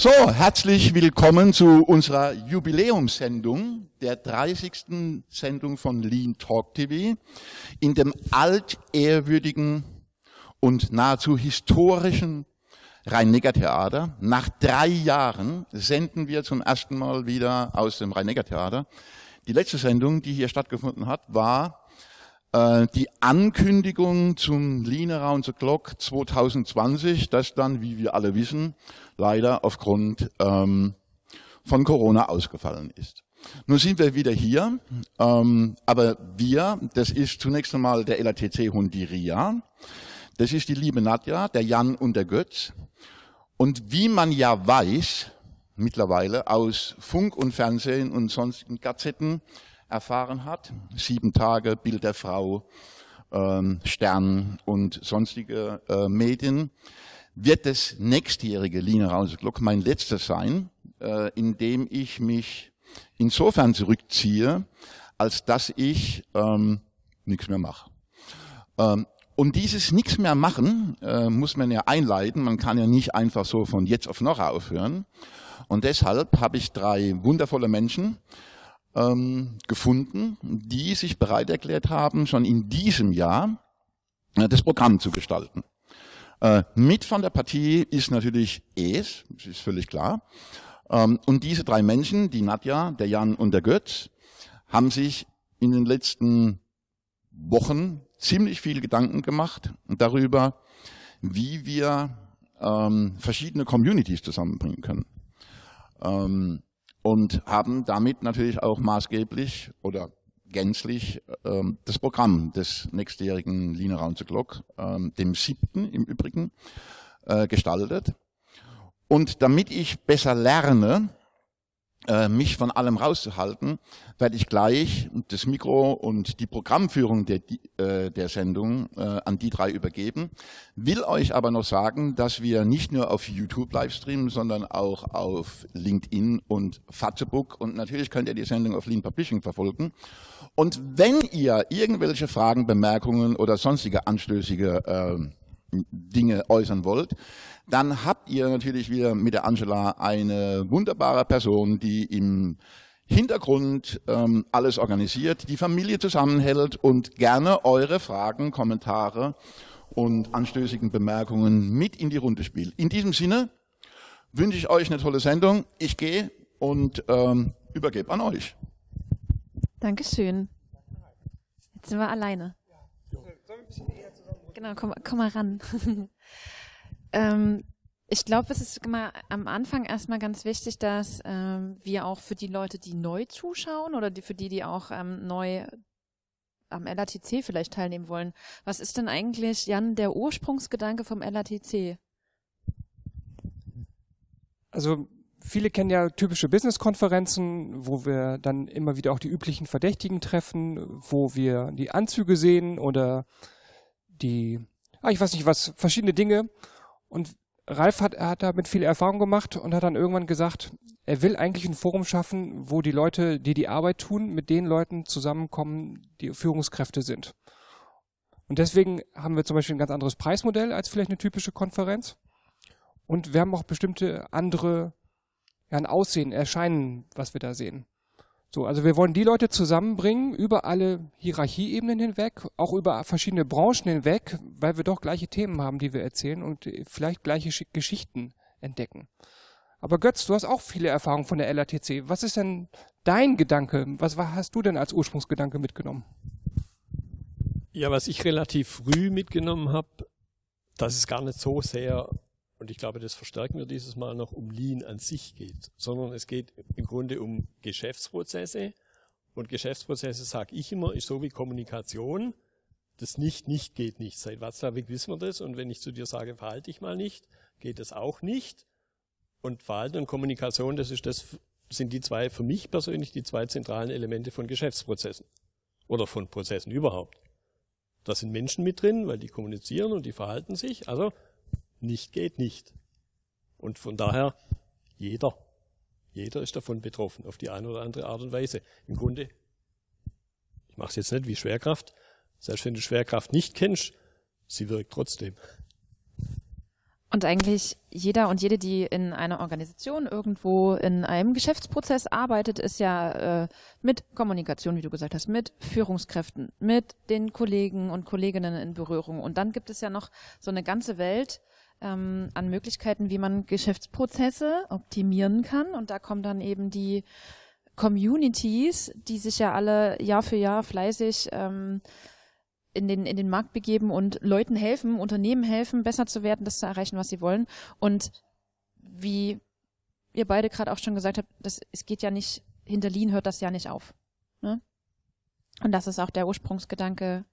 So, herzlich willkommen zu unserer Jubiläumssendung, der 30. Sendung von Lean Talk TV, in dem altehrwürdigen und nahezu historischen Rhein-Neckar-Theater. Nach drei Jahren senden wir zum ersten Mal wieder aus dem Rhein-Neckar-Theater. Die letzte Sendung, die hier stattgefunden hat, war die Ankündigung zum Lean Around the Clock 2020, das dann, wie wir alle wissen, leider aufgrund ähm, von Corona ausgefallen ist. Nun sind wir wieder hier, ähm, aber wir, das ist zunächst einmal der LATC Hundiria, das ist die liebe Nadja, der Jan und der Götz. Und wie man ja weiß, mittlerweile aus Funk und Fernsehen und sonstigen Gazetten erfahren hat, sieben Tage, Bild der Frau, ähm, Stern und sonstige äh, Medien, wird das nächstjährige Lina Rauseglock mein letztes sein, äh, in dem ich mich insofern zurückziehe, als dass ich ähm, nichts mehr mache. Ähm, und dieses nichts mehr machen äh, muss man ja einleiten. Man kann ja nicht einfach so von jetzt auf noch aufhören. Und deshalb habe ich drei wundervolle Menschen ähm, gefunden, die sich bereit erklärt haben, schon in diesem Jahr äh, das Programm zu gestalten. Äh, mit von der Partie ist natürlich Es, das ist völlig klar. Ähm, und diese drei Menschen, die Nadja, der Jan und der Götz, haben sich in den letzten Wochen ziemlich viel Gedanken gemacht darüber, wie wir ähm, verschiedene Communities zusammenbringen können. Ähm, und haben damit natürlich auch maßgeblich oder gänzlich ähm, das Programm des nächstjährigen Lean Around the Clock, ähm, dem siebten im Übrigen, äh, gestaltet. Und damit ich besser lerne, mich von allem rauszuhalten, werde ich gleich das Mikro und die Programmführung der, äh, der Sendung äh, an die drei übergeben. Will euch aber noch sagen, dass wir nicht nur auf YouTube livestreamen, sondern auch auf LinkedIn und Facebook und natürlich könnt ihr die Sendung auf Lean Publishing verfolgen. Und wenn ihr irgendwelche Fragen, Bemerkungen oder sonstige anstößige äh, Dinge äußern wollt, dann habt ihr natürlich wieder mit der Angela eine wunderbare Person, die im Hintergrund ähm, alles organisiert, die Familie zusammenhält und gerne eure Fragen, Kommentare und anstößigen Bemerkungen mit in die Runde spielt. In diesem Sinne wünsche ich euch eine tolle Sendung. Ich gehe und ähm, übergebe an euch. Dankeschön. Jetzt sind wir alleine. Genau, komm, komm mal ran. ähm, ich glaube, es ist immer am Anfang erstmal ganz wichtig, dass ähm, wir auch für die Leute, die neu zuschauen oder die, für die, die auch ähm, neu am LATC vielleicht teilnehmen wollen, was ist denn eigentlich, Jan, der Ursprungsgedanke vom LATC? Also viele kennen ja typische Business-Konferenzen, wo wir dann immer wieder auch die üblichen Verdächtigen treffen, wo wir die Anzüge sehen oder die, ah, ich weiß nicht was, verschiedene Dinge. Und Ralf hat, er hat damit viel Erfahrung gemacht und hat dann irgendwann gesagt, er will eigentlich ein Forum schaffen, wo die Leute, die die Arbeit tun, mit den Leuten zusammenkommen, die Führungskräfte sind. Und deswegen haben wir zum Beispiel ein ganz anderes Preismodell als vielleicht eine typische Konferenz. Und wir haben auch bestimmte andere, ja, ein Aussehen, Erscheinen, was wir da sehen. So, also wir wollen die Leute zusammenbringen über alle Hierarchieebenen hinweg, auch über verschiedene Branchen hinweg, weil wir doch gleiche Themen haben, die wir erzählen und vielleicht gleiche Geschichten entdecken. Aber Götz, du hast auch viele Erfahrungen von der LATC. Was ist denn dein Gedanke? Was hast du denn als Ursprungsgedanke mitgenommen? Ja, was ich relativ früh mitgenommen habe, dass es gar nicht so sehr und ich glaube, das verstärken wir dieses Mal noch, um Lean an sich geht, sondern es geht im Grunde um Geschäftsprozesse. Und Geschäftsprozesse, sage ich immer, ist so wie Kommunikation. Das nicht, nicht geht nicht. Seit Watzlawick wissen wir das. Und wenn ich zu dir sage, verhalte ich mal nicht, geht das auch nicht. Und Verhalten und Kommunikation, das ist das, sind die zwei, für mich persönlich, die zwei zentralen Elemente von Geschäftsprozessen. Oder von Prozessen überhaupt. Da sind Menschen mit drin, weil die kommunizieren und die verhalten sich. Also nicht geht nicht. Und von daher, jeder, jeder ist davon betroffen, auf die eine oder andere Art und Weise. Im Grunde, ich mache es jetzt nicht wie Schwerkraft, selbst wenn du Schwerkraft nicht kennst, sie wirkt trotzdem. Und eigentlich jeder und jede, die in einer Organisation irgendwo in einem Geschäftsprozess arbeitet, ist ja äh, mit Kommunikation, wie du gesagt hast, mit Führungskräften, mit den Kollegen und Kolleginnen in Berührung. Und dann gibt es ja noch so eine ganze Welt ähm, an Möglichkeiten, wie man Geschäftsprozesse optimieren kann. Und da kommen dann eben die Communities, die sich ja alle Jahr für Jahr fleißig ähm, in den, in den Markt begeben und Leuten helfen, Unternehmen helfen, besser zu werden, das zu erreichen, was sie wollen. Und wie ihr beide gerade auch schon gesagt habt, das, es geht ja nicht, hinter Lean hört das ja nicht auf. Ne? Und das ist auch der Ursprungsgedanke,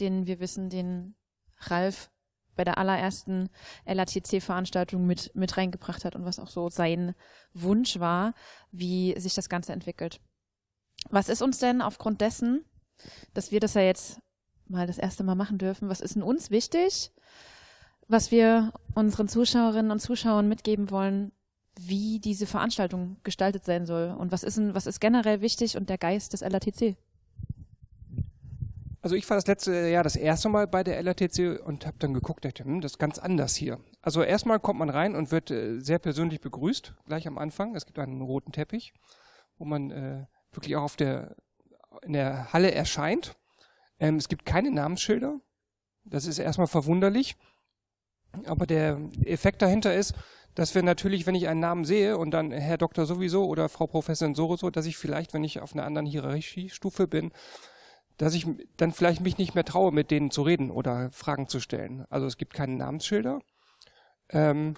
den wir wissen, den Ralf bei der allerersten LATC-Veranstaltung mit, mit reingebracht hat und was auch so sein Wunsch war, wie sich das Ganze entwickelt. Was ist uns denn aufgrund dessen, dass wir das ja jetzt mal das erste Mal machen dürfen. Was ist in uns wichtig? Was wir unseren Zuschauerinnen und Zuschauern mitgeben wollen, wie diese Veranstaltung gestaltet sein soll und was ist, in, was ist generell wichtig und der Geist des LATC? Also ich war das letzte Jahr das erste Mal bei der LATC und habe dann geguckt, dachte, hm, das ist ganz anders hier. Also erstmal kommt man rein und wird äh, sehr persönlich begrüßt, gleich am Anfang. Es gibt einen roten Teppich, wo man äh, wirklich auch auf der in der Halle erscheint ähm, es gibt keine Namensschilder. Das ist erstmal verwunderlich. Aber der Effekt dahinter ist, dass wir natürlich, wenn ich einen Namen sehe und dann Herr Doktor sowieso oder Frau Professorin sowieso, dass ich vielleicht, wenn ich auf einer anderen Hierarchiestufe bin, dass ich dann vielleicht mich nicht mehr traue, mit denen zu reden oder Fragen zu stellen. Also es gibt keine Namensschilder. Ähm,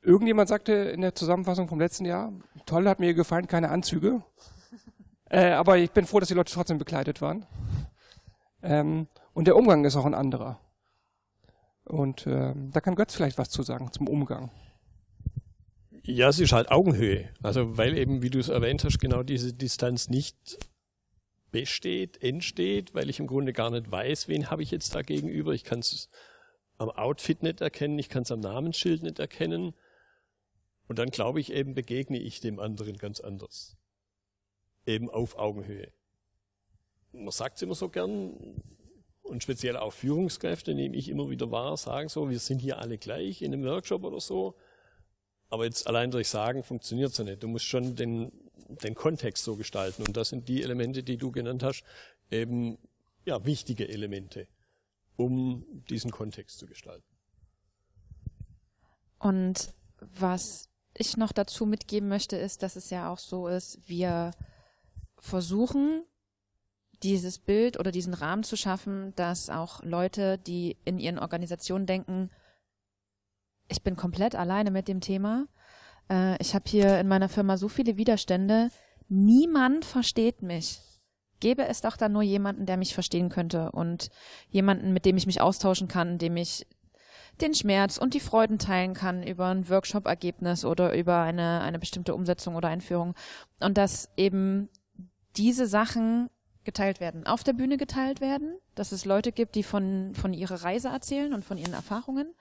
irgendjemand sagte in der Zusammenfassung vom letzten Jahr, toll, hat mir gefallen, keine Anzüge. Äh, aber ich bin froh, dass die Leute trotzdem bekleidet waren. Ähm, und der Umgang ist auch ein anderer. Und ähm, da kann Götz vielleicht was zu sagen zum Umgang. Ja, es ist halt Augenhöhe. Also weil eben, wie du es erwähnt hast, genau diese Distanz nicht besteht, entsteht, weil ich im Grunde gar nicht weiß, wen habe ich jetzt da gegenüber. Ich kann es am Outfit nicht erkennen, ich kann es am Namensschild nicht erkennen. Und dann glaube ich eben, begegne ich dem anderen ganz anders. Eben auf Augenhöhe man sagt es immer so gern, und speziell auch Führungskräfte nehme ich immer wieder wahr, sagen so, wir sind hier alle gleich in einem Workshop oder so. Aber jetzt allein durch Sagen funktioniert es ja nicht. Du musst schon den, den Kontext so gestalten. Und das sind die Elemente, die du genannt hast, eben ja, wichtige Elemente, um diesen Kontext zu gestalten. Und was ich noch dazu mitgeben möchte, ist, dass es ja auch so ist, wir versuchen dieses Bild oder diesen Rahmen zu schaffen, dass auch Leute, die in ihren Organisationen denken, ich bin komplett alleine mit dem Thema, äh, ich habe hier in meiner Firma so viele Widerstände, niemand versteht mich. Gäbe es doch dann nur jemanden, der mich verstehen könnte und jemanden, mit dem ich mich austauschen kann, dem ich den Schmerz und die Freuden teilen kann über ein Workshop-Ergebnis oder über eine, eine bestimmte Umsetzung oder Einführung. Und dass eben diese Sachen geteilt werden, auf der Bühne geteilt werden, dass es Leute gibt, die von, von ihrer Reise erzählen und von ihren Erfahrungen.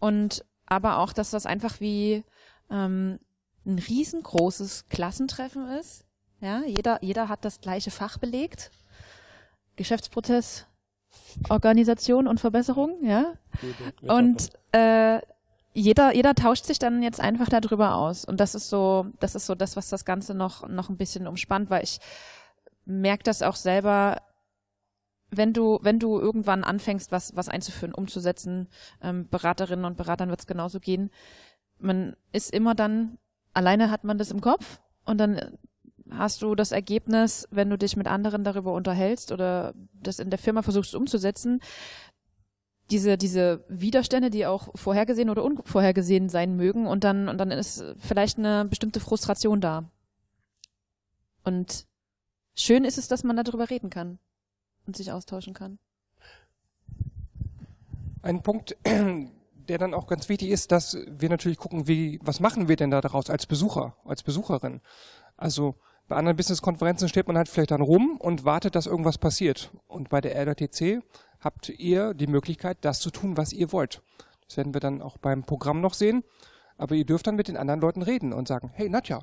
Und aber auch, dass das einfach wie ähm, ein riesengroßes Klassentreffen ist. Ja, jeder, jeder hat das gleiche Fach belegt. Geschäftsprozess, Organisation und Verbesserung, ja. Und äh, jeder, jeder tauscht sich dann jetzt einfach darüber aus. Und das ist so, das ist so das, was das Ganze noch, noch ein bisschen umspannt, weil ich merke das auch selber, wenn du, wenn du irgendwann anfängst, was, was einzuführen, umzusetzen, ähm, Beraterinnen und Beratern wird es genauso gehen. Man ist immer dann, alleine hat man das im Kopf und dann hast du das Ergebnis, wenn du dich mit anderen darüber unterhältst oder das in der Firma versuchst umzusetzen, diese, diese Widerstände, die auch vorhergesehen oder unvorhergesehen sein mögen und dann, und dann ist vielleicht eine bestimmte Frustration da. Und schön ist es, dass man darüber reden kann und sich austauschen kann. Ein Punkt, der dann auch ganz wichtig ist, dass wir natürlich gucken, wie, was machen wir denn da daraus als Besucher, als Besucherin? Also bei anderen Business-Konferenzen steht man halt vielleicht dann rum und wartet, dass irgendwas passiert. Und bei der RDTC habt ihr die Möglichkeit, das zu tun, was ihr wollt. Das werden wir dann auch beim Programm noch sehen. Aber ihr dürft dann mit den anderen Leuten reden und sagen, hey Nadja,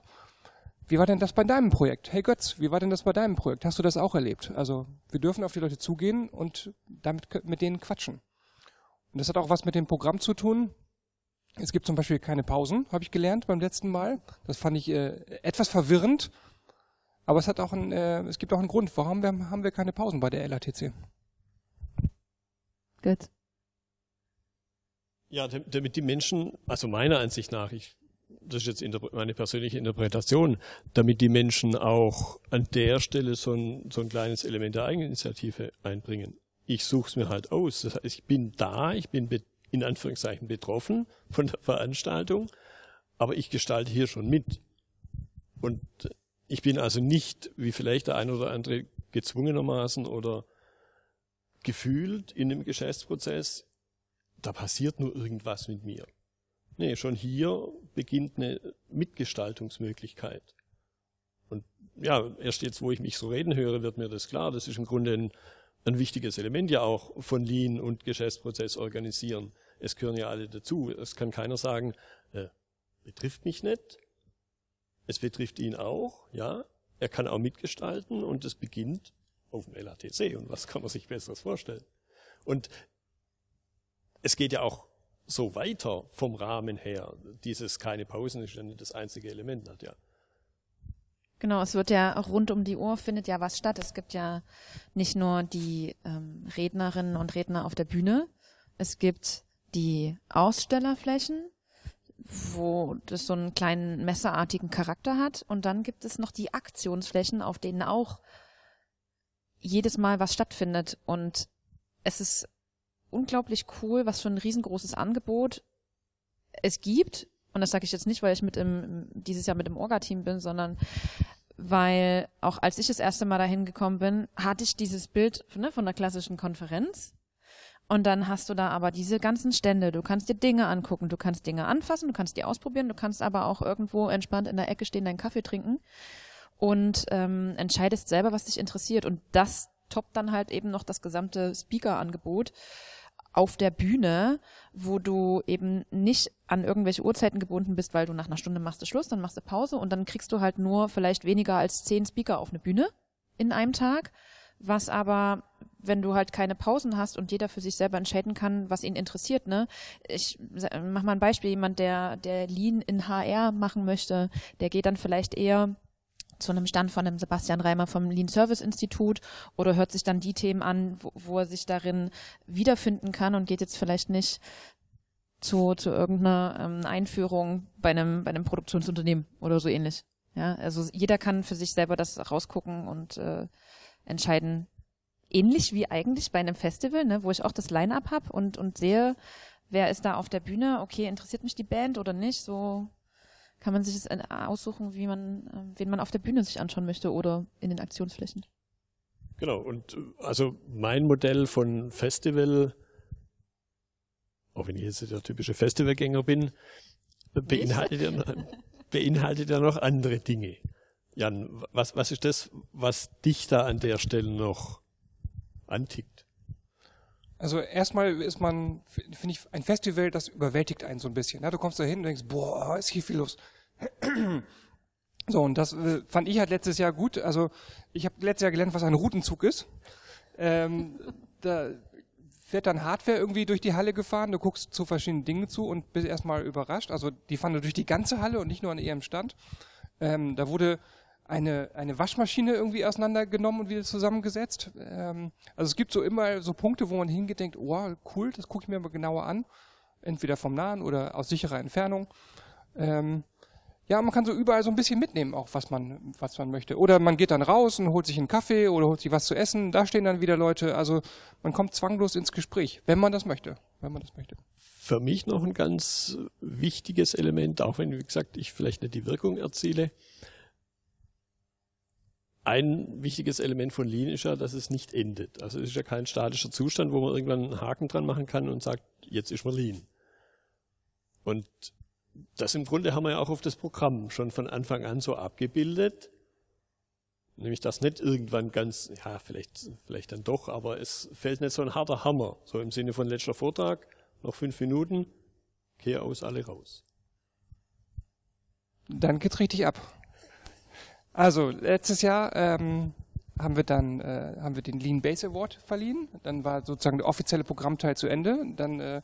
wie war denn das bei deinem Projekt? Hey Götz, wie war denn das bei deinem Projekt? Hast du das auch erlebt? Also wir dürfen auf die Leute zugehen und damit mit denen quatschen. Und das hat auch was mit dem Programm zu tun. Es gibt zum Beispiel keine Pausen, habe ich gelernt beim letzten Mal. Das fand ich äh, etwas verwirrend. Aber es hat auch ein, äh, es gibt auch einen Grund. Warum wir, haben wir keine Pausen bei der LATC? Gut. Ja, damit die Menschen, also meiner Ansicht nach, ich, das ist jetzt meine persönliche Interpretation, damit die Menschen auch an der Stelle so ein, so ein kleines Element der Eigeninitiative einbringen. Ich suche es mir halt aus. Das heißt, ich bin da, ich bin in Anführungszeichen betroffen von der Veranstaltung, aber ich gestalte hier schon mit. Und ich bin also nicht, wie vielleicht der ein oder andere gezwungenermaßen oder gefühlt in dem Geschäftsprozess, da passiert nur irgendwas mit mir. Nee, schon hier beginnt eine Mitgestaltungsmöglichkeit. Und ja, erst jetzt, wo ich mich so reden höre, wird mir das klar. Das ist im Grunde ein, ein wichtiges Element ja auch von Lean und Geschäftsprozess organisieren. Es gehören ja alle dazu. Es kann keiner sagen, äh, betrifft mich nicht. Es betrifft ihn auch, ja. Er kann auch mitgestalten und es beginnt auf dem LATC. Und was kann man sich Besseres vorstellen? Und es geht ja auch so weiter vom Rahmen her. Dieses keine Pausen ist ja nicht das einzige Element, Nadja. Genau, es wird ja rund um die Uhr findet ja was statt. Es gibt ja nicht nur die ähm, Rednerinnen und Redner auf der Bühne, es gibt die Ausstellerflächen, wo das so einen kleinen messerartigen Charakter hat. Und dann gibt es noch die Aktionsflächen, auf denen auch jedes Mal was stattfindet. Und es ist unglaublich cool, was für ein riesengroßes Angebot es gibt. Und das sage ich jetzt nicht, weil ich mit im, dieses Jahr mit dem Orga-Team bin, sondern weil auch als ich das erste Mal dahin gekommen bin, hatte ich dieses Bild ne, von der klassischen Konferenz und dann hast du da aber diese ganzen Stände. Du kannst dir Dinge angucken, du kannst Dinge anfassen, du kannst die ausprobieren, du kannst aber auch irgendwo entspannt in der Ecke stehen, deinen Kaffee trinken und ähm, entscheidest selber, was dich interessiert. Und das toppt dann halt eben noch das gesamte Speaker-Angebot auf der Bühne, wo du eben nicht an irgendwelche Uhrzeiten gebunden bist, weil du nach einer Stunde machst du Schluss, dann machst du Pause und dann kriegst du halt nur vielleicht weniger als zehn Speaker auf eine Bühne in einem Tag was aber, wenn du halt keine Pausen hast und jeder für sich selber entscheiden kann, was ihn interessiert, ne? Ich mach mal ein Beispiel, jemand, der, der Lean in HR machen möchte, der geht dann vielleicht eher zu einem Stand von dem Sebastian Reimer vom Lean Service Institut oder hört sich dann die Themen an, wo, wo er sich darin wiederfinden kann und geht jetzt vielleicht nicht zu, zu irgendeiner ähm, Einführung bei einem, bei einem Produktionsunternehmen oder so ähnlich. Ja, also jeder kann für sich selber das rausgucken und äh, entscheiden, ähnlich wie eigentlich bei einem Festival, ne, wo ich auch das Line-up habe und, und sehe, wer ist da auf der Bühne, okay, interessiert mich die Band oder nicht, so kann man sich es aussuchen, wie man, äh, wen man auf der Bühne sich anschauen möchte oder in den Aktionsflächen. Genau, und äh, also mein Modell von Festival, auch wenn ich jetzt der typische Festivalgänger bin, beinhaltet ja, beinhaltet ja noch andere Dinge. Jan, was, was ist das, was dich da an der Stelle noch antickt? Also erstmal ist man, finde ich, ein Festival, das überwältigt einen so ein bisschen. Ja, du kommst da hin und denkst, boah, ist hier viel los. So, und das äh, fand ich halt letztes Jahr gut. Also ich habe letztes Jahr gelernt, was ein Routenzug ist. Ähm, da fährt dann Hardware irgendwie durch die Halle gefahren, du guckst zu verschiedenen Dingen zu und bist erstmal überrascht. Also die fahren durch die ganze Halle und nicht nur an ihrem Stand. Ähm, da wurde eine, eine Waschmaschine irgendwie auseinandergenommen und wieder zusammengesetzt. Ähm, also es gibt so immer so Punkte, wo man hingeht, denkt, oh, cool, das gucke ich mir mal genauer an. Entweder vom Nahen oder aus sicherer Entfernung. Ähm, ja, man kann so überall so ein bisschen mitnehmen, auch was man, was man möchte. Oder man geht dann raus und holt sich einen Kaffee oder holt sich was zu essen. Da stehen dann wieder Leute. Also man kommt zwanglos ins Gespräch, wenn man das möchte. Wenn man das möchte. Für mich noch ein ganz wichtiges Element, auch wenn, wie gesagt, ich vielleicht nicht die Wirkung erziele ein wichtiges Element von Lean ist ja, dass es nicht endet. Also es ist ja kein statischer Zustand, wo man irgendwann einen Haken dran machen kann und sagt, jetzt ist man Lean. Und das im Grunde haben wir ja auch auf das Programm schon von Anfang an so abgebildet. Nämlich, dass nicht irgendwann ganz, ja, vielleicht, vielleicht dann doch, aber es fällt nicht so ein harter Hammer. So im Sinne von letzter Vortrag, noch fünf Minuten, kehr aus, alle raus. Dann geht's richtig ab. Also letztes Jahr ähm, haben wir dann äh, haben wir den Lean Base Award verliehen. Dann war sozusagen der offizielle Programmteil zu Ende. Dann äh,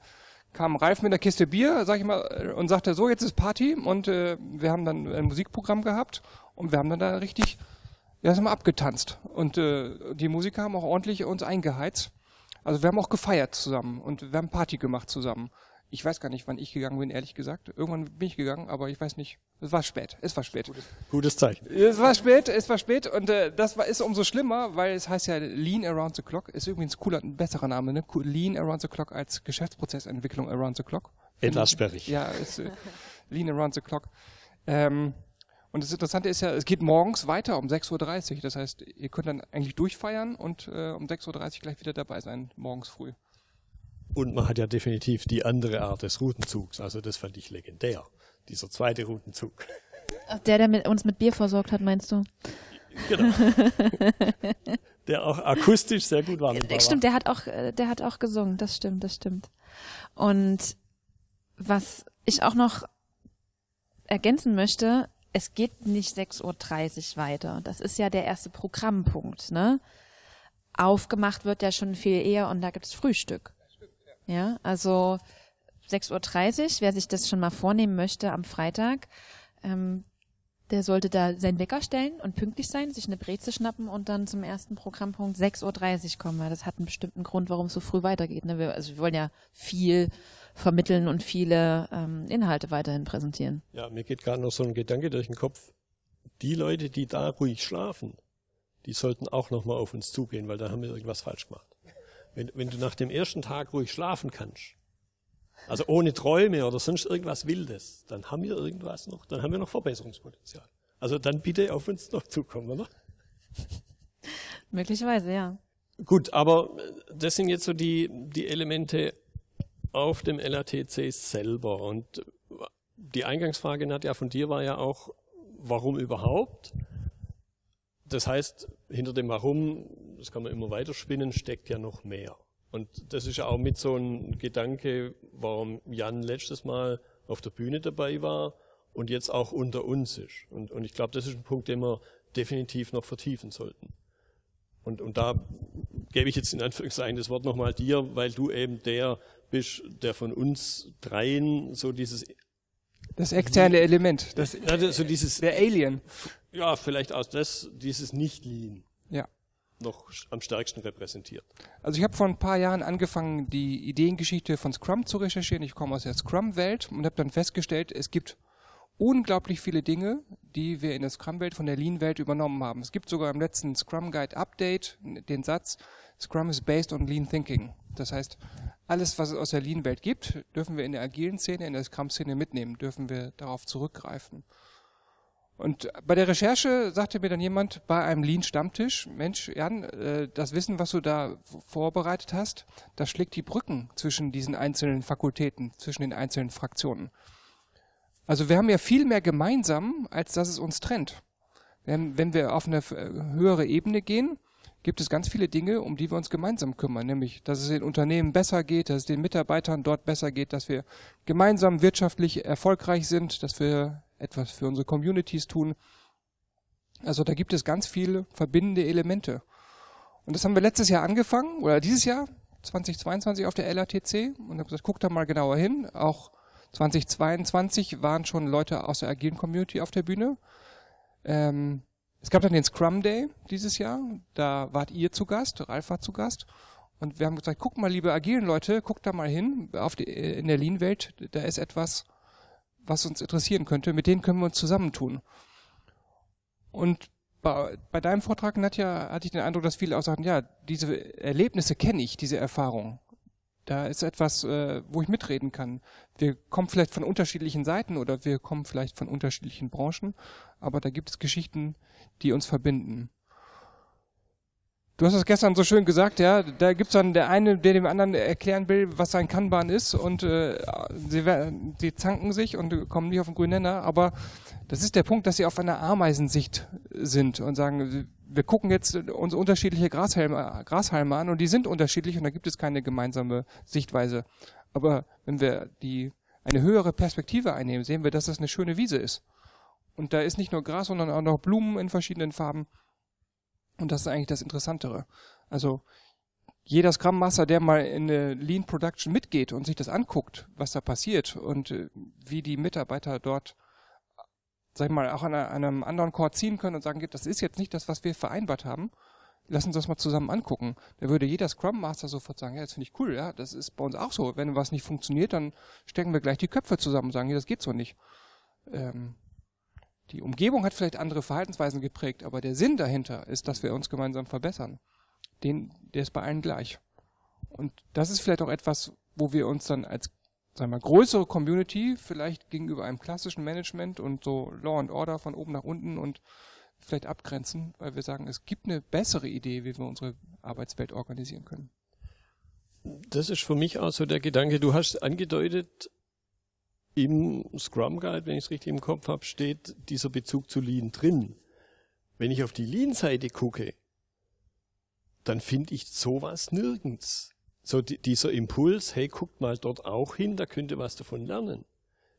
kam Ralf mit einer Kiste Bier, sag ich mal, und sagte, so, jetzt ist Party. Und äh, wir haben dann ein Musikprogramm gehabt und wir haben dann da richtig, ja, sind wir abgetanzt. Und äh, die Musiker haben auch ordentlich uns eingeheizt. Also wir haben auch gefeiert zusammen und wir haben Party gemacht zusammen. Ich weiß gar nicht, wann ich gegangen bin, ehrlich gesagt. Irgendwann bin ich gegangen, aber ich weiß nicht. Es war spät. Es war spät. Gutes, gutes Zeichen. Es war spät, es war spät und äh, das war, ist umso schlimmer, weil es heißt ja Lean Around the Clock. Ist übrigens cooler, ein besserer Name, ne? Lean Around the Clock als Geschäftsprozessentwicklung Around the Clock. Etwas sperrig. Ja, ist äh, Lean Around the Clock. Ähm, und das Interessante ist ja, es geht morgens weiter um 6.30 Uhr. Das heißt, ihr könnt dann eigentlich durchfeiern und äh, um 6.30 Uhr gleich wieder dabei sein, morgens früh. Und man hat ja definitiv die andere Art des Routenzugs. Also das fand ich legendär. Dieser zweite Routenzug. Der, der mit, uns mit Bier versorgt hat, meinst du? Genau. der auch akustisch sehr gut war. Stimmt, der hat auch, äh, der hat auch gesungen. Das stimmt, das stimmt. Und was ich auch noch ergänzen möchte, es geht nicht 6.30 Uhr weiter. Das ist ja der erste Programmpunkt, ne? Aufgemacht wird ja schon viel eher und da gibt's Frühstück. Ja, also 6.30 Uhr, wer sich das schon mal vornehmen möchte am Freitag, ähm, der sollte da seinen Wecker stellen und pünktlich sein, sich eine Breze schnappen und dann zum ersten Programmpunkt 6.30 Uhr kommen, weil das hat einen bestimmten Grund, warum es so früh weitergeht. Ne? Wir, also wir wollen ja viel vermitteln und viele ähm, Inhalte weiterhin präsentieren. Ja, mir geht gerade noch so ein Gedanke durch den Kopf. Die Leute, die da ruhig schlafen, die sollten auch nochmal auf uns zugehen, weil da haben wir irgendwas falsch gemacht. Wenn, wenn du nach dem ersten Tag ruhig schlafen kannst, also ohne Träume oder sonst irgendwas Wildes, dann haben wir irgendwas noch, dann haben wir noch Verbesserungspotenzial. Also dann bitte auf uns noch zukommen, oder? Möglicherweise, ja. Gut, aber das sind jetzt so die, die Elemente auf dem LATC selber. Und die Eingangsfrage, Nadja, von dir war ja auch, warum überhaupt? Das heißt, hinter dem Warum, das kann man immer weiter spinnen, steckt ja noch mehr. Und das ist ja auch mit so ein Gedanke, warum Jan letztes Mal auf der Bühne dabei war und jetzt auch unter uns ist. Und, und ich glaube, das ist ein Punkt, den wir definitiv noch vertiefen sollten. Und, und da gebe ich jetzt in Anführungszeichen das Wort nochmal dir, weil du eben der bist, der von uns dreien so dieses das externe Element, das, ja, so dieses der Alien. Ja, vielleicht aus das dieses nicht Lean. Ja. Noch am stärksten repräsentiert. Also ich habe vor ein paar Jahren angefangen, die Ideengeschichte von Scrum zu recherchieren. Ich komme aus der Scrum-Welt und habe dann festgestellt, es gibt unglaublich viele Dinge, die wir in der Scrum-Welt von der Lean-Welt übernommen haben. Es gibt sogar im letzten Scrum Guide Update den Satz, Scrum is based on Lean Thinking. Das heißt, alles, was es aus der Lean-Welt gibt, dürfen wir in der agilen Szene, in der Scrum-Szene mitnehmen, dürfen wir darauf zurückgreifen. Und bei der Recherche sagte mir dann jemand bei einem Lean-Stammtisch, Mensch, Jan, äh, das Wissen, was du da vorbereitet hast, das schlägt die Brücken zwischen diesen einzelnen Fakultäten, zwischen den einzelnen Fraktionen. Also wir haben ja viel mehr gemeinsam, als dass es uns trennt. Wenn wir auf eine äh, höhere Ebene gehen, gibt es ganz viele Dinge, um die wir uns gemeinsam kümmern, nämlich, dass es den Unternehmen besser geht, dass es den Mitarbeitern dort besser geht, dass wir gemeinsam wirtschaftlich erfolgreich sind, dass wir etwas für unsere Communities tun. Also da gibt es ganz viele verbindende Elemente. Und das haben wir letztes Jahr angefangen, oder dieses Jahr, 2022 auf der LATC, und habe gesagt, guck da mal genauer hin. Auch 2022 waren schon Leute aus der agilen Community auf der Bühne. Ähm, es gab dann den Scrum Day dieses Jahr. Da wart ihr zu Gast, Ralf war zu Gast. Und wir haben gesagt, guck mal, liebe agilen Leute, guckt da mal hin auf die, in der Lean-Welt. Da ist etwas, was uns interessieren könnte. Mit denen können wir uns zusammentun. Und bei, bei deinem Vortrag, Nadja, hatte ich den Eindruck, dass viele auch sagen, ja, diese Erlebnisse kenne ich, diese Erfahrung. Da ist etwas, äh, wo ich mitreden kann. Wir kommen vielleicht von unterschiedlichen Seiten oder wir kommen vielleicht von unterschiedlichen Branchen, aber da gibt es Geschichten, die uns verbinden. Du hast es gestern so schön gesagt, ja. Da gibt's dann der eine, der dem anderen erklären will, was sein Kanban ist, und äh, sie, sie zanken sich und kommen nicht auf den grünen Nenner. Aber das ist der Punkt, dass sie auf einer Ameisensicht sind und sagen, wir gucken jetzt uns unterschiedliche Grashalme, Grashalme an und die sind unterschiedlich und da gibt es keine gemeinsame Sichtweise. Aber wenn wir die eine höhere Perspektive einnehmen, sehen wir, dass das eine schöne Wiese ist. Und da ist nicht nur Gras, sondern auch noch Blumen in verschiedenen Farben. Und das ist eigentlich das Interessantere. Also jeder Scrum Master, der mal in eine Lean Production mitgeht und sich das anguckt, was da passiert und äh, wie die Mitarbeiter dort, sag ich mal, auch an, einem anderen Core ziehen können und sagen, das ist jetzt nicht das, was wir vereinbart haben. Lass uns das mal zusammen angucken. Da würde jeder Scrum Master sofort sagen, ja, das finde ich cool, ja, das ist bei uns auch so. Wenn was nicht funktioniert, dann stecken wir gleich die Köpfe zusammen und sagen, ja, das geht so nicht. Ähm, die Umgebung hat vielleicht andere Verhaltensweisen geprägt, aber der Sinn dahinter ist, dass wir uns gemeinsam verbessern den, der ist bei allen gleich. Und das ist vielleicht auch etwas, wo wir uns dann als sagen wir, größere Community vielleicht gegenüber einem klassischen Management und so Law and Order von oben nach unten und vielleicht abgrenzen, weil wir sagen, es gibt eine bessere Idee, wie wir unsere Arbeitswelt organisieren können. Das ist für mich auch so der Gedanke, du hast angedeutet, im Scrum Guide, wenn ich es richtig im Kopf habe, steht dieser Bezug zu Lean drin. Wenn ich auf die Lean-Seite gucke, dann finde ich sowas nirgends. So die, dieser Impuls, hey, guckt mal dort auch hin, da könnt ihr was davon lernen.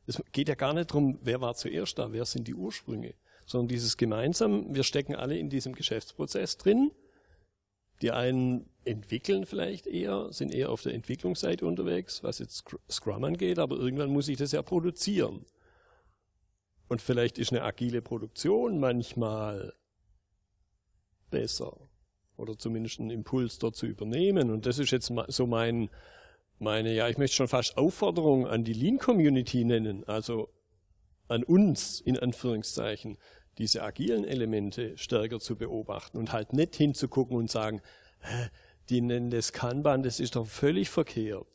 Es geht ja gar nicht darum, wer war zuerst da, wer sind die Ursprünge, sondern dieses gemeinsam, wir stecken alle in diesem Geschäftsprozess drin. Die einen entwickeln vielleicht eher, sind eher auf der Entwicklungsseite unterwegs, was jetzt Scrum angeht, aber irgendwann muss ich das ja produzieren. Und vielleicht ist eine agile Produktion manchmal besser oder zumindest einen Impuls dort zu übernehmen. Und das ist jetzt so mein, meine, ja, ich möchte schon fast Aufforderung an die Lean-Community nennen, also an uns in Anführungszeichen, diese agilen Elemente stärker zu beobachten und halt nicht hinzugucken und sagen, die nennen das Kanban, das ist doch völlig verkehrt.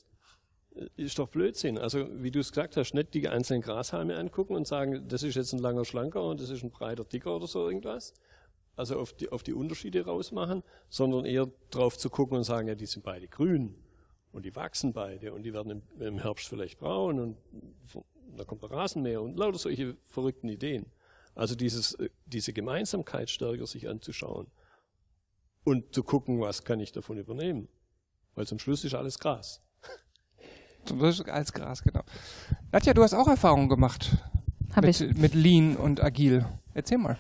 Ist doch Blödsinn. Also, wie du es gesagt hast, nicht die einzelnen Grashalme angucken und sagen, das ist jetzt ein langer Schlanker und das ist ein breiter Dicker oder so irgendwas, also auf die, auf die Unterschiede rausmachen, sondern eher drauf zu gucken und sagen, ja, die sind beide grün und die wachsen beide und die werden im, im Herbst vielleicht braun und da kommt der Rasenmäher und lauter solche verrückten Ideen. Also dieses, äh, diese Gemeinsamkeit stärker sich anzuschauen und zu gucken, was kann ich davon übernehmen. Weil zum Schluss ist alles Gras. Zum Schluss ist alles Gras, genau. Nadja, du hast auch Erfahrungen gemacht. Hab mit, ich. Mit Lean und Agil. Erzähl mal.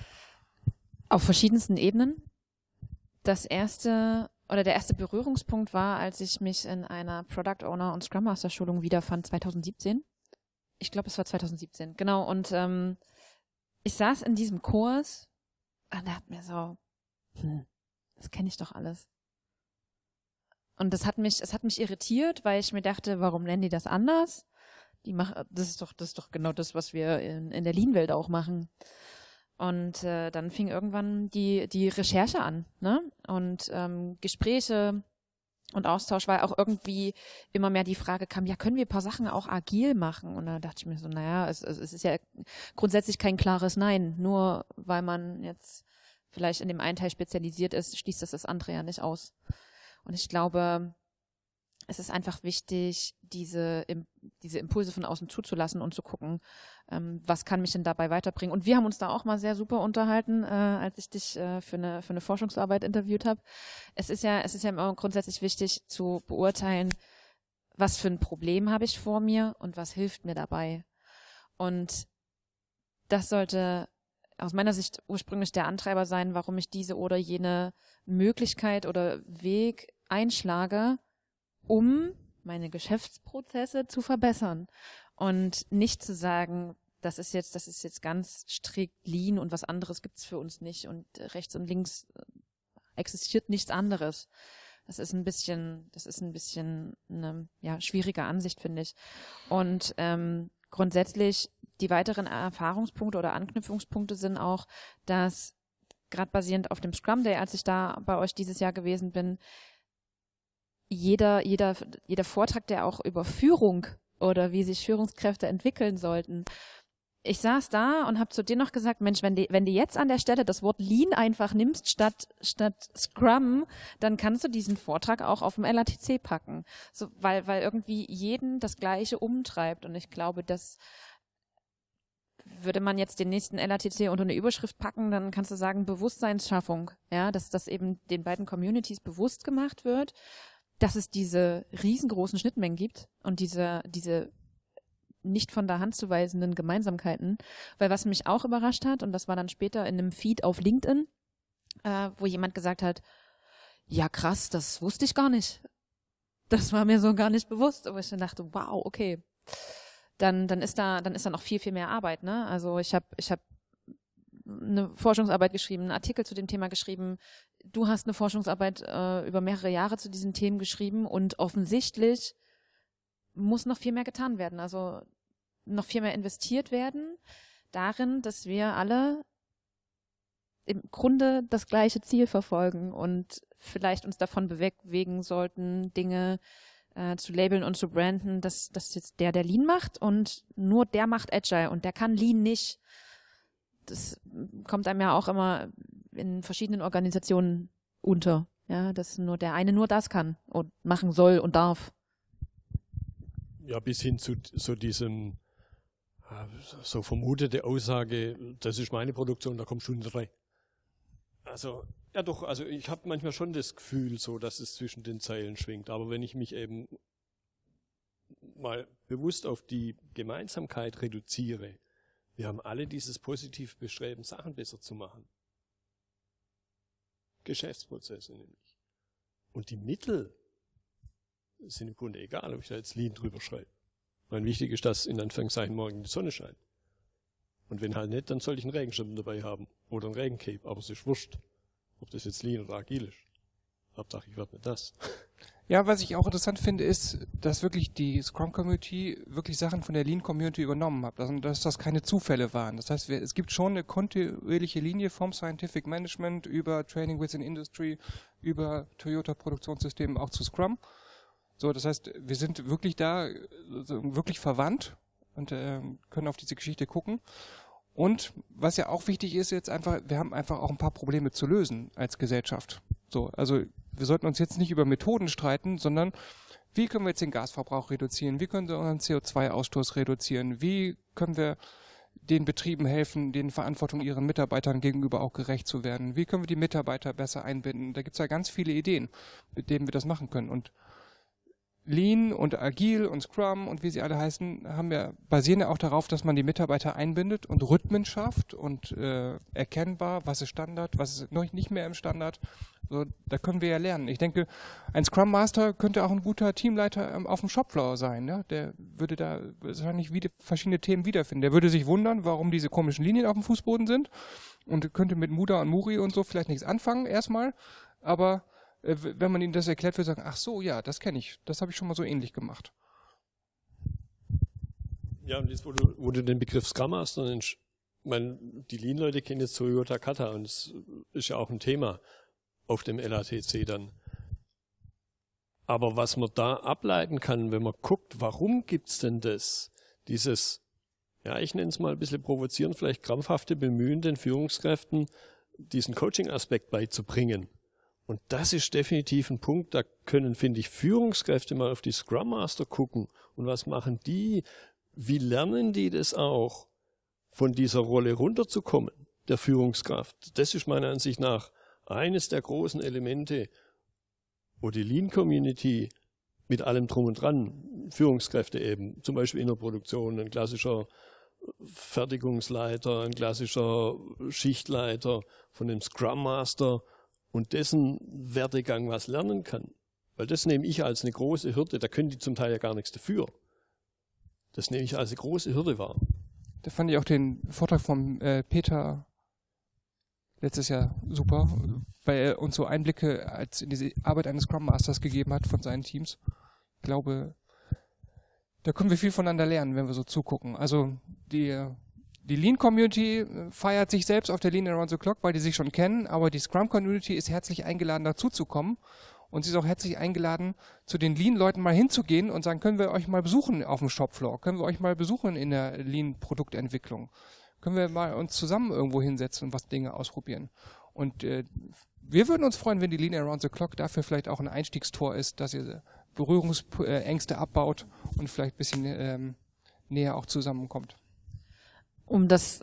Auf verschiedensten Ebenen. Das erste oder der erste Berührungspunkt war, als ich mich in einer Product Owner und Scrum Master Schulung wiederfand 2017. Ich glaube, es war 2017, genau. Und ähm, ich saß in diesem Kurs und er hat mir so, hm, das kenne ich doch alles. Und das hat mich, es hat mich irritiert, weil ich mir dachte, warum nennen die das anders? Die machen, das ist doch, das ist doch genau das, was wir in, in der Lean-Welt auch machen. Und äh, dann fing irgendwann die, die Recherche an, ne? Und ähm, Gespräche und Austausch, weil auch irgendwie immer mehr die Frage kam, ja, können wir ein paar Sachen auch agil machen? Und da dachte ich mir so, naja, es, es ist ja grundsätzlich kein klares Nein. Nur weil man jetzt vielleicht in dem einen Teil spezialisiert ist, schließt das das andere ja nicht aus. Und ich glaube, es ist einfach wichtig, diese, diese Impulse von außen zuzulassen und zu gucken, ähm, was kann mich denn dabei weiterbringen. Und wir haben uns da auch mal sehr super unterhalten, äh, als ich dich äh, für, eine, für eine Forschungsarbeit interviewt habe. Es ist ja, es ist ja immer grundsätzlich wichtig zu beurteilen, was für ein Problem habe ich vor mir und was hilft mir dabei. Und das sollte aus meiner Sicht ursprünglich der Antreiber sein, warum ich diese oder jene Möglichkeit oder Weg einschlage, um meine Geschäftsprozesse zu verbessern und nicht zu sagen, das ist jetzt, das ist jetzt ganz strikt lean und was anderes gibt's für uns nicht und rechts und links äh, existiert nichts anderes. Das ist ein bisschen, das ist ein bisschen eine ja, schwierige Ansicht, finde ich. Und ähm, grundsätzlich die weiteren Erfahrungspunkte oder Anknüpfungspunkte sind auch, dass gerade basierend auf dem Scrum Day, als ich da bei euch dieses Jahr gewesen bin, jeder, jeder, jeder Vortrag, der auch über Führung oder wie sich Führungskräfte entwickeln sollten. Ich saß da und habe zu dir noch gesagt, Mensch, wenn du wenn die jetzt an der Stelle das Wort Lean einfach nimmst statt statt Scrum, dann kannst du diesen Vortrag auch auf dem LATC packen, so weil weil irgendwie jeden das Gleiche umtreibt. Und ich glaube, dass würde man jetzt den nächsten LATC unter eine Überschrift packen, dann kannst du sagen Bewusstseinsschaffung, ja, dass das eben den beiden Communities bewusst gemacht wird dass es diese riesengroßen Schnittmengen gibt und diese, diese nicht von der Hand zu weisenden Gemeinsamkeiten. Weil was mich auch überrascht hat, und das war dann später in einem Feed auf LinkedIn, äh, wo jemand gesagt hat, ja krass, das wusste ich gar nicht. Das war mir so gar nicht bewusst, aber ich dachte, wow, okay. Dann, dann ist da, dann ist da noch viel, viel mehr Arbeit, ne? Also ich habe, ich habe eine Forschungsarbeit geschrieben, einen Artikel zu dem Thema geschrieben. Du hast eine Forschungsarbeit äh, über mehrere Jahre zu diesen Themen geschrieben und offensichtlich muss noch viel mehr getan werden. Also noch viel mehr investiert werden darin, dass wir alle im Grunde das gleiche Ziel verfolgen und vielleicht uns davon bewegen sollten, Dinge äh, zu labeln und zu branden, dass das jetzt der, der Lean macht und nur der macht Agile und der kann Lean nicht. Das kommt einem ja auch immer in verschiedenen Organisationen unter, ja, dass nur der eine nur das kann und machen soll und darf. Ja, bis hin zu so diesem so vermutete Aussage, das ist meine Produktion, da kommt Stunde drei. Also, ja doch, also ich habe manchmal schon das Gefühl, so dass es zwischen den Zeilen schwingt. Aber wenn ich mich eben mal bewusst auf die Gemeinsamkeit reduziere, wir haben alle dieses positiv Bestreben, Sachen besser zu machen. Geschäftsprozesse nämlich. Und die Mittel sind im Grunde egal, ob ich da jetzt Lean drüber schreibe. Mein wichtig ist, dass in Anführungszeichen morgen die Sonne scheint. Und wenn halt nicht, dann sollte ich einen Regenschirm dabei haben. Oder ein Regencape. Aber es ist wurscht. Ob das jetzt Lean oder agil ist. Hauptsache, ich werde mit das. Ja, was ich auch interessant finde, ist, dass wirklich die Scrum Community wirklich Sachen von der Lean Community übernommen hat. Also, dass das keine Zufälle waren. Das heißt, es gibt schon eine kontinuierliche Linie vom Scientific Management über Training within Industry, über Toyota Produktionssystem auch zu Scrum. So, das heißt, wir sind wirklich da, wirklich verwandt und äh, können auf diese Geschichte gucken. Und was ja auch wichtig ist jetzt einfach, wir haben einfach auch ein paar Probleme zu lösen als Gesellschaft. So, also wir sollten uns jetzt nicht über Methoden streiten, sondern wie können wir jetzt den Gasverbrauch reduzieren? Wie können wir unseren CO2-Ausstoß reduzieren? Wie können wir den Betrieben helfen, den Verantwortung ihren Mitarbeitern gegenüber auch gerecht zu werden? Wie können wir die Mitarbeiter besser einbinden? Da gibt's ja ganz viele Ideen, mit denen wir das machen können. Und Lean und Agil und Scrum und wie sie alle heißen, haben ja basieren ja auch darauf, dass man die Mitarbeiter einbindet und Rhythmen schafft und äh, erkennbar, was ist Standard, was ist noch nicht mehr im Standard. So, da können wir ja lernen. Ich denke, ein Scrum Master könnte auch ein guter Teamleiter ähm, auf dem Shopfloor sein. Ja? Der würde da wahrscheinlich wieder verschiedene Themen wiederfinden. Der würde sich wundern, warum diese komischen Linien auf dem Fußboden sind und könnte mit Muda und Muri und so vielleicht nichts anfangen erstmal, aber äh, wenn man ihnen das erklärt, wird sagen, ach so, ja, das kenne ich, das habe ich schon mal so ähnlich gemacht. Ja, und jetzt, wo du, wo du den Begriff Scrum Master nennst, meine, die Lean-Leute kennen jetzt Toyota Kata und es ist ja auch ein Thema auf dem LATC dann. Aber was man da ableiten kann, wenn man guckt, warum gibt's denn das? Dieses, ja, ich nenne es mal ein bisschen provozierend, vielleicht krampfhafte Bemühen, den Führungskräften diesen Coaching-Aspekt beizubringen. Und das ist definitiv ein Punkt, da können, finde ich, Führungskräfte mal auf die Scrum Master gucken. Und was machen die? Wie lernen die das auch, von dieser Rolle runterzukommen, der Führungskraft? Das ist meiner Ansicht nach eines der großen Elemente, wo die Lean Community mit allem drum und dran, Führungskräfte eben, zum Beispiel in der Produktion, ein klassischer Fertigungsleiter, ein klassischer Schichtleiter von dem Scrum Master, und dessen Werdegang was lernen kann. Weil das nehme ich als eine große Hürde, da können die zum Teil ja gar nichts dafür. Das nehme ich als eine große Hürde wahr. Da fand ich auch den Vortrag von äh, Peter letztes Jahr super, weil er uns so Einblicke als in diese Arbeit eines Scrum Masters gegeben hat von seinen Teams. Ich glaube, da können wir viel voneinander lernen, wenn wir so zugucken. Also die die Lean-Community äh, feiert sich selbst auf der Lean Around the Clock, weil die sich schon kennen, aber die Scrum-Community ist herzlich eingeladen, dazuzukommen. Und sie ist auch herzlich eingeladen, zu den Lean-Leuten mal hinzugehen und sagen, können wir euch mal besuchen auf dem Shopfloor? Können wir euch mal besuchen in der Lean-Produktentwicklung? Können wir mal uns zusammen irgendwo hinsetzen und was Dinge ausprobieren? Und äh, wir würden uns freuen, wenn die Lean Around the Clock dafür vielleicht auch ein Einstiegstor ist, dass ihr Berührungsängste abbaut und vielleicht ein bisschen ähm, näher auch zusammenkommt um das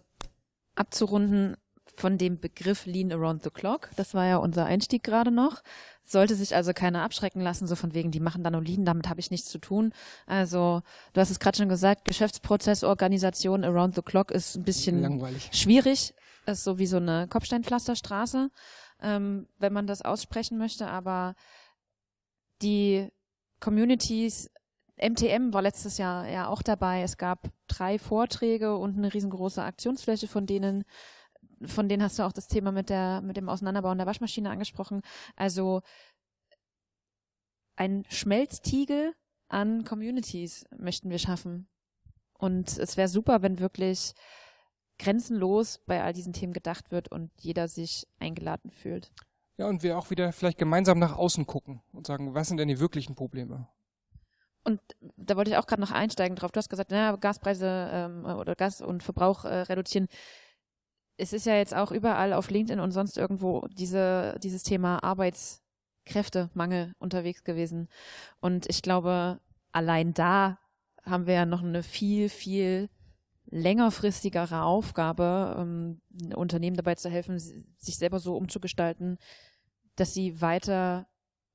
abzurunden von dem Begriff Lean Around the Clock, das war ja unser Einstieg gerade noch, sollte sich also keiner abschrecken lassen, so von wegen, die machen da nur Lean, damit habe ich nichts zu tun. Also, du hast es gerade schon gesagt, Geschäftsprozessorganisation Around the Clock ist ein bisschen Langweilig. schwierig, ist so wie so eine Kopfsteinpflasterstraße. ähm, wenn man das aussprechen möchte, aber die Communities, MTM war letztes Jahr ja auch dabei. Es gab drei Vorträge und eine riesengroße Aktionsfläche, von denen von denen hast du auch das Thema mit der mit dem Auseinanderbauen der Waschmaschine angesprochen. Also ein Schmelztiegel an Communities möchten wir schaffen. Und es wäre super, wenn wirklich grenzenlos bei all diesen Themen gedacht wird und jeder sich eingeladen fühlt. Ja, und wir auch wieder vielleicht gemeinsam nach außen gucken und sagen, was sind denn die wirklichen Probleme? Und da wollte ich auch gerade noch einsteigen drauf. Du hast gesagt, naja, Gaspreise ähm, oder Gas und Verbrauch äh, reduzieren. Es ist ja jetzt auch überall auf LinkedIn und sonst irgendwo diese, dieses Thema Arbeitskräftemangel unterwegs gewesen. Und ich glaube, allein da haben wir ja noch eine viel, viel längerfristigere Aufgabe, ähm, Unternehmen dabei zu helfen, sich selber so umzugestalten, dass sie weiter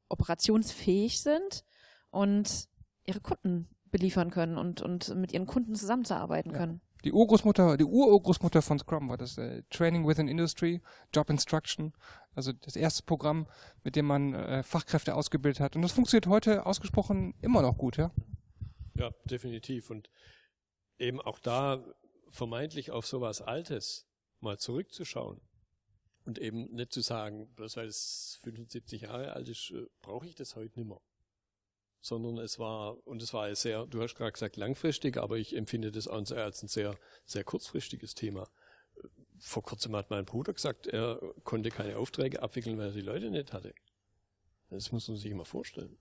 operationsfähig sind und ihre Kunden beliefern können und, und mit ihren Kunden zusammenzuarbeiten ja. können. Die Urgroßmutter, die Urgroßmutter von Scrum war das äh, Training within Industry, Job Instruction, also das erste Programm, mit dem man äh, Fachkräfte ausgebildet hat. Und das funktioniert heute ausgesprochen immer noch gut, ja? Ja, definitiv. Und eben auch da vermeintlich auf sowas Altes mal zurückzuschauen und eben nicht zu sagen, bloß weil es 75 Jahre alt ist, äh, brauche ich das heute nicht mehr. Sondern es war, und es war sehr, du hast gerade gesagt langfristig, aber ich empfinde das als ein sehr, sehr kurzfristiges Thema. Vor kurzem hat mein Bruder gesagt, er konnte keine Aufträge abwickeln, weil er die Leute nicht hatte. Das muss man sich immer vorstellen.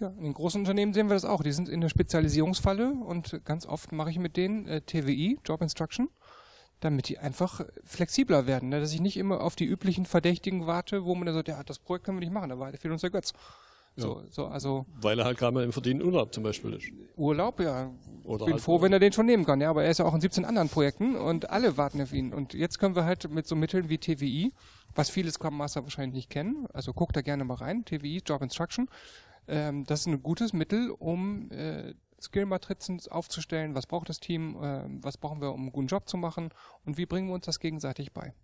Ja, in den großen Unternehmen sehen wir das auch. Die sind in der Spezialisierungsfalle und ganz oft mache ich mit denen äh, TWI, Job Instruction, damit die einfach flexibler werden, ne? dass ich nicht immer auf die üblichen Verdächtigen warte, wo man dann sagt, ja, das Projekt können wir nicht machen, da fehlt uns der Götz. So, so, also Weil er halt gerade mal im verdienten Urlaub zum Beispiel ist. Urlaub, ja. Oder bin halt froh, wenn er den schon nehmen kann, ja, aber er ist ja auch in 17 anderen Projekten und alle warten auf ihn. Und jetzt können wir halt mit so Mitteln wie TWI, was viele Scrum Master wahrscheinlich nicht kennen, also guckt da gerne mal rein, TWI, Job Instruction, ähm, das ist ein gutes Mittel, um äh, Skill-Matrizen aufzustellen. Was braucht das Team? Äh, was brauchen wir, um einen guten Job zu machen? Und wie bringen wir uns das gegenseitig bei?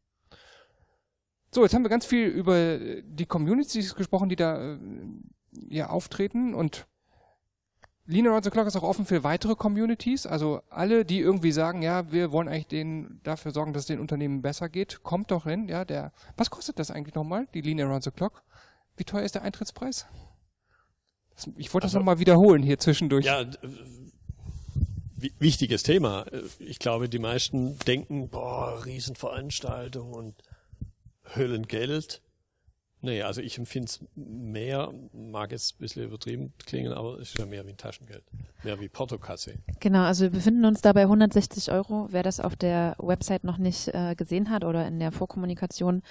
So, jetzt haben wir ganz viel über die Communities gesprochen, die da ja auftreten und Lean Around the Clock ist auch offen für weitere Communities. Also alle, die irgendwie sagen, ja, wir wollen eigentlich den, dafür sorgen, dass es den Unternehmen besser geht, kommt doch hin. Ja, der, was kostet das eigentlich nochmal, die Lean Around the Clock? Wie teuer ist der Eintrittspreis? Ich wollte also, das nochmal wiederholen hier zwischendurch. Ja, wichtiges Thema. Ich glaube, die meisten denken, boah, Riesenveranstaltung und Höllengeld. Nee, also ich empfinde es mehr, mag jetzt ein bisschen übertrieben klingen, aber es ist ja mehr wie ein Taschengeld. Mehr wie Portokasse. Genau, also wir befinden uns da bei 160 Euro. Wer das auf der Website noch nicht äh, gesehen hat oder in der Vorkommunikation.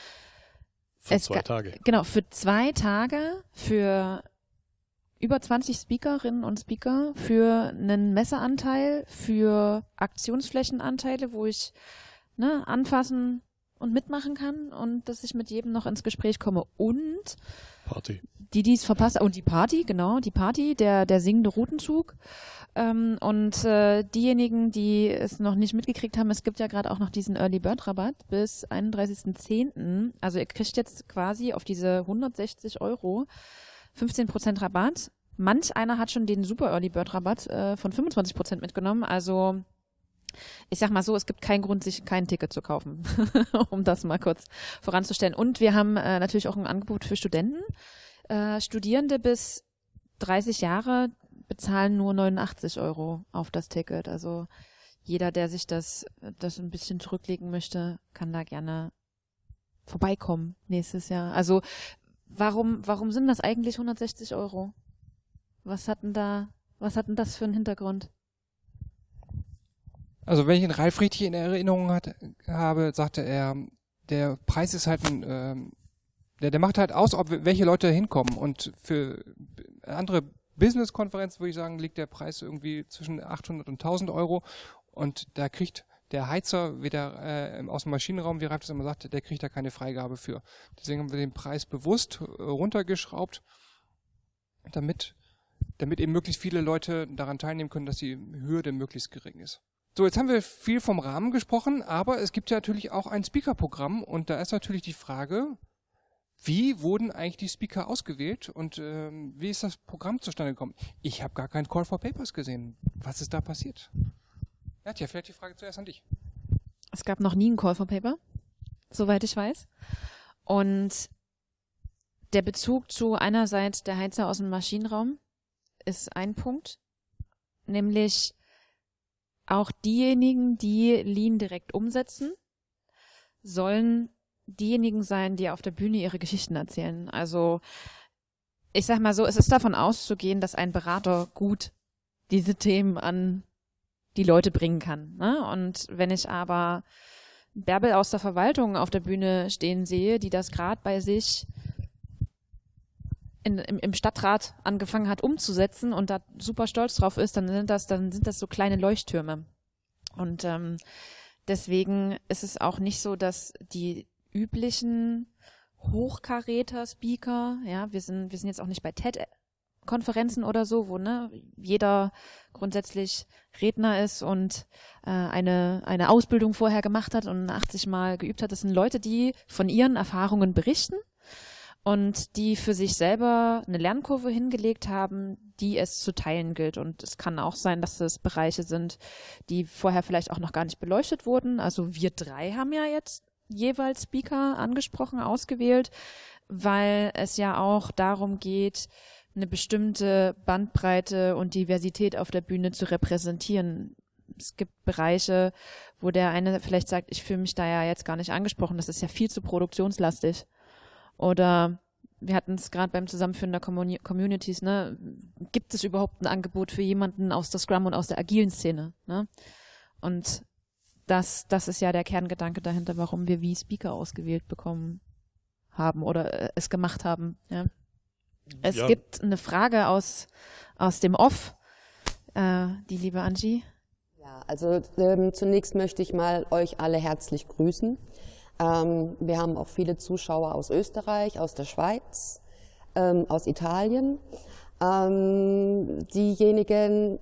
Für zwei Tage. Genau, für zwei Tage, für über 20 Speakerinnen und Speaker für einen Messeanteil, für Aktionsflächenanteile, wo ich ne, anfassen und mitmachen kann und dass ich mit jedem noch ins Gespräch komme und Party. Die, die es verpasst, und die Party, genau, die Party, der, der singende Routenzug. Ähm, und äh, diejenigen, die es noch nicht mitgekriegt haben, es gibt ja gerade auch noch diesen Early Bird Rabatt bis 31.10. Also ihr kriegt jetzt quasi auf diese 160 Euro 15% Rabatt. Manch einer hat schon den Super Early Bird Rabatt äh, von 25% mitgenommen. Also ich sag mal so, es gibt keinen Grund, sich kein Ticket zu kaufen, um das mal kurz voranzustellen. Und wir haben äh, natürlich auch ein Angebot für Studenten. Äh, Studierende bis 30 Jahre bezahlen nur 89 Euro auf das Ticket. Also jeder, der sich das, das ein bisschen zurücklegen möchte, kann da gerne vorbeikommen nächstes Jahr. Also Warum, warum sind das eigentlich 160 Euro? Was hatten da, was hatten das für einen Hintergrund? Also wenn ich ihn Ralf richtig in Erinnerung hat, habe, sagte er, der Preis ist halt ein, ähm, der, der macht halt aus, ob welche Leute hinkommen. Und für andere Business-Konferenzen würde ich sagen, liegt der Preis irgendwie zwischen 800 und 1000 Euro. Und da kriegt der Heizer wieder äh, aus dem Maschinenraum, wie Ralf das immer sagt, der kriegt da keine Freigabe für. Deswegen haben wir den Preis bewusst äh, runtergeschraubt, damit, damit eben möglichst viele Leute daran teilnehmen können, dass die Hürde möglichst gering ist. So, jetzt haben wir viel vom Rahmen gesprochen, aber es gibt ja natürlich auch ein Speaker-Programm und da ist natürlich die Frage, wie wurden eigentlich die Speaker ausgewählt und ähm, wie ist das Programm zustande gekommen? Ich habe gar keinen Call for Papers gesehen. Was ist da passiert? Nadja, vielleicht die Frage zuerst an dich. Es gab noch nie einen Call for Paper, soweit ich weiß. Und der Bezug zu einerseits der Heizer aus dem Maschinenraum ist ein Punkt, nämlich auch diejenigen, die Lean direkt umsetzen, sollen diejenigen sein, die auf der Bühne ihre Geschichten erzählen. Also ich sag mal so, es ist davon auszugehen, dass ein Berater gut diese Themen an die Leute bringen kann. Ne? Und wenn ich aber Bärbel aus der Verwaltung auf der Bühne stehen sehe, die das gerade bei sich in, im, im Stadtrat angefangen hat umzusetzen und da super stolz drauf ist, dann sind das, dann sind das so kleine Leuchttürme. Und ähm, deswegen ist es auch nicht so, dass die üblichen Hochkaräter-Speaker, ja, wir sind, wir sind jetzt auch nicht bei TED Konferenzen oder so, wo ne, jeder grundsätzlich Redner ist und äh, eine, eine Ausbildung vorher gemacht hat und 80 Mal geübt hat. Das sind Leute, die von ihren Erfahrungen berichten und die für sich selber eine Lernkurve hingelegt haben, die es zu teilen gilt. Und es kann auch sein, dass es Bereiche sind, die vorher vielleicht auch noch gar nicht beleuchtet wurden. Also wir drei haben ja jetzt jeweils Speaker angesprochen, ausgewählt, weil es ja auch darum geht, eine bestimmte Bandbreite und Diversität auf der Bühne zu repräsentieren. Es gibt Bereiche, wo der eine vielleicht sagt, ich fühle mich da ja jetzt gar nicht angesprochen, das ist ja viel zu produktionslastig. Oder wir hatten es gerade beim Zusammenführen der Communities, ne? Gibt es überhaupt ein Angebot für jemanden aus der Scrum und aus der agilen Szene? Ne? Und das, das ist ja der Kerngedanke dahinter, warum wir wie Speaker ausgewählt bekommen haben oder äh, es gemacht haben. Ja. Es ja. gibt eine Frage aus, aus dem Off, äh, die liebe Angie. Ja, also ähm, zunächst möchte ich mal euch alle herzlich grüßen. Ähm, wir haben auch viele Zuschauer aus Österreich, aus der Schweiz, ähm, aus Italien. Ähm, diejenigen,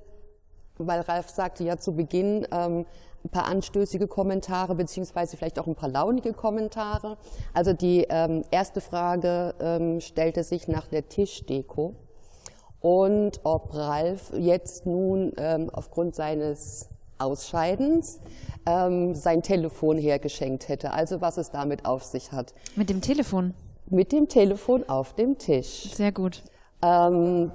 weil Ralf sagte ja zu Beginn, ähm, ein paar anstößige Kommentare beziehungsweise vielleicht auch ein paar launige Kommentare. Also die ähm, erste Frage ähm, stellte sich nach der Tischdeko und ob Ralf jetzt nun ähm, aufgrund seines Ausscheidens ähm, sein Telefon hergeschenkt hätte. Also was es damit auf sich hat. Mit dem Telefon? Mit dem Telefon auf dem Tisch. Sehr gut. Ähm,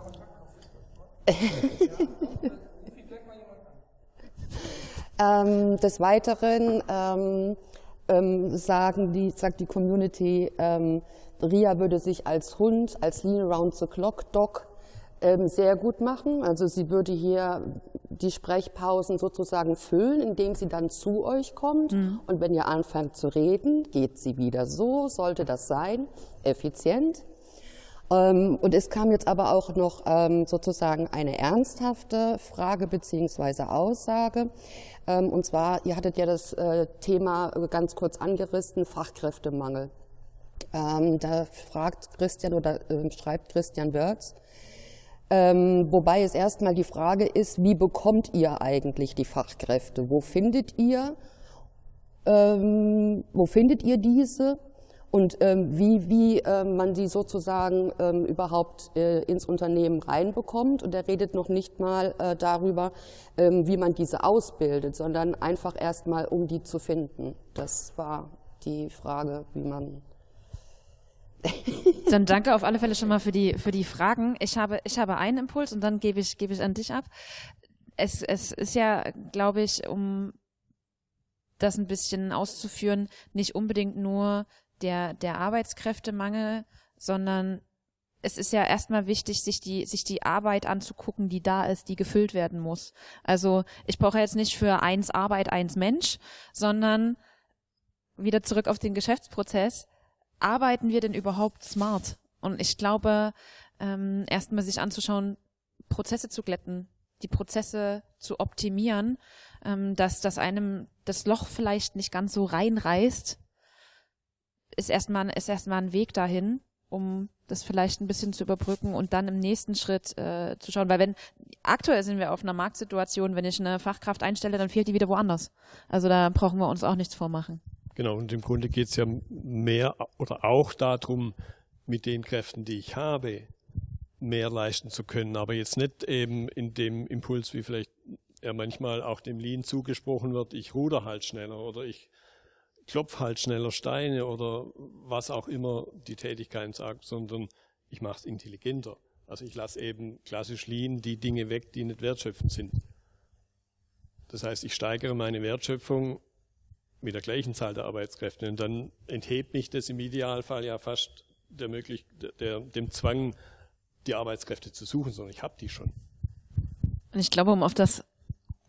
Ähm, des Weiteren ähm, ähm, sagen die, sagt die Community, ähm, Ria würde sich als Hund, als Lean Around the Clock Dog sehr gut machen. Also sie würde hier die Sprechpausen sozusagen füllen, indem sie dann zu euch kommt. Mhm. Und wenn ihr anfangt zu reden, geht sie wieder. So sollte das sein, effizient. Ähm, und es kam jetzt aber auch noch ähm, sozusagen eine ernsthafte Frage beziehungsweise Aussage. Ähm, und zwar, ihr hattet ja das äh, Thema ganz kurz angerissen, Fachkräftemangel. Da fragt Christian oder schreibt Christian Wörz, wobei es erstmal die Frage ist, wie bekommt ihr eigentlich die Fachkräfte? Wo findet ihr, wo findet ihr diese? und ähm, wie, wie äh, man die sozusagen ähm, überhaupt äh, ins Unternehmen reinbekommt. Und er redet noch nicht mal äh, darüber, ähm, wie man diese ausbildet, sondern einfach erstmal, um die zu finden. Das war die Frage, wie man. Dann danke auf alle Fälle schon mal für die, für die Fragen. Ich habe, ich habe einen Impuls und dann gebe ich, gebe ich an dich ab. Es, es ist ja, glaube ich, um das ein bisschen auszuführen, nicht unbedingt nur der, der Arbeitskräftemangel, sondern es ist ja erstmal wichtig, sich die, sich die Arbeit anzugucken, die da ist, die gefüllt werden muss. Also ich brauche jetzt nicht für eins Arbeit, eins Mensch, sondern wieder zurück auf den Geschäftsprozess. Arbeiten wir denn überhaupt smart? Und ich glaube, ähm, erstmal sich anzuschauen, Prozesse zu glätten, die Prozesse zu optimieren, ähm, dass, dass einem das Loch vielleicht nicht ganz so reinreißt, ist erstmal, ist erstmal ein Weg dahin, um das vielleicht ein bisschen zu überbrücken und dann im nächsten Schritt äh, zu schauen, weil wenn aktuell sind wir auf einer Marktsituation, wenn ich eine Fachkraft einstelle, dann fehlt die wieder woanders. Also da brauchen wir uns auch nichts vormachen. Genau, und im Grunde geht es ja mehr oder auch darum, mit den Kräften, die ich habe, mehr leisten zu können, aber jetzt nicht eben in dem Impuls, wie vielleicht ja manchmal auch dem Lean zugesprochen wird, ich ruder halt schneller oder ich klopf halt schneller Steine oder was auch immer die Tätigkeit sagt, sondern ich mache es intelligenter. Also ich lasse eben klassisch Lean die Dinge weg, die nicht wertschöpfend sind. Das heißt, ich steigere meine Wertschöpfung mit der gleichen Zahl der Arbeitskräfte und dann enthebt mich das im Idealfall ja fast der möglich, der, dem Zwang, die Arbeitskräfte zu suchen, sondern ich habe die schon. Und ich glaube, um auf das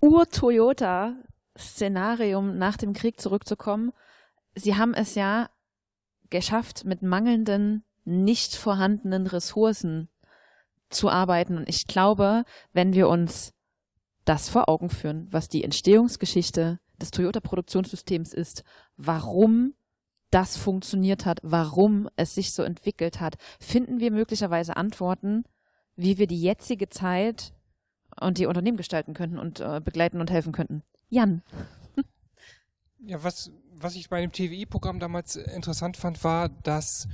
Ur-Toyota-Szenarium nach dem Krieg zurückzukommen, sie haben es ja geschafft, mit mangelnden, nicht vorhandenen Ressourcen zu arbeiten. Und ich glaube, wenn wir uns das vor Augen führen, was die Entstehungsgeschichte des Toyota-Produktionssystems ist, warum das funktioniert hat, warum es sich so entwickelt hat, finden wir möglicherweise Antworten, wie wir die jetzige Zeit und die Unternehmen gestalten könnten und äh, begleiten und helfen könnten. Jan. Ja, was, was ich bei dem TWI-Programm damals interessant fand, war, dass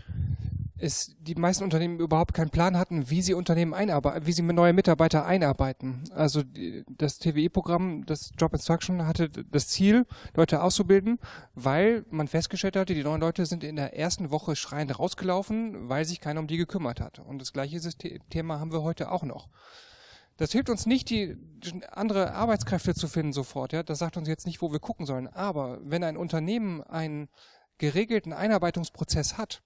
es die meisten Unternehmen überhaupt keinen Plan hatten, wie sie Unternehmen einarbeiten, wie sie neue Mitarbeiter einarbeiten. Also das TWI-Programm, das Job Instruction, hatte das Ziel, Leute auszubilden, weil man festgestellt hatte, die neuen Leute sind in der ersten Woche schreiend rausgelaufen, weil sich keiner um die gekümmert hat. Und das gleiche Thema haben wir heute auch noch. Das hilft uns nicht, die andere Arbeitskräfte zu finden sofort. Ja, das sagt uns jetzt nicht, wo wir gucken sollen. Aber wenn ein Unternehmen einen geregelten Einarbeitungsprozess hat,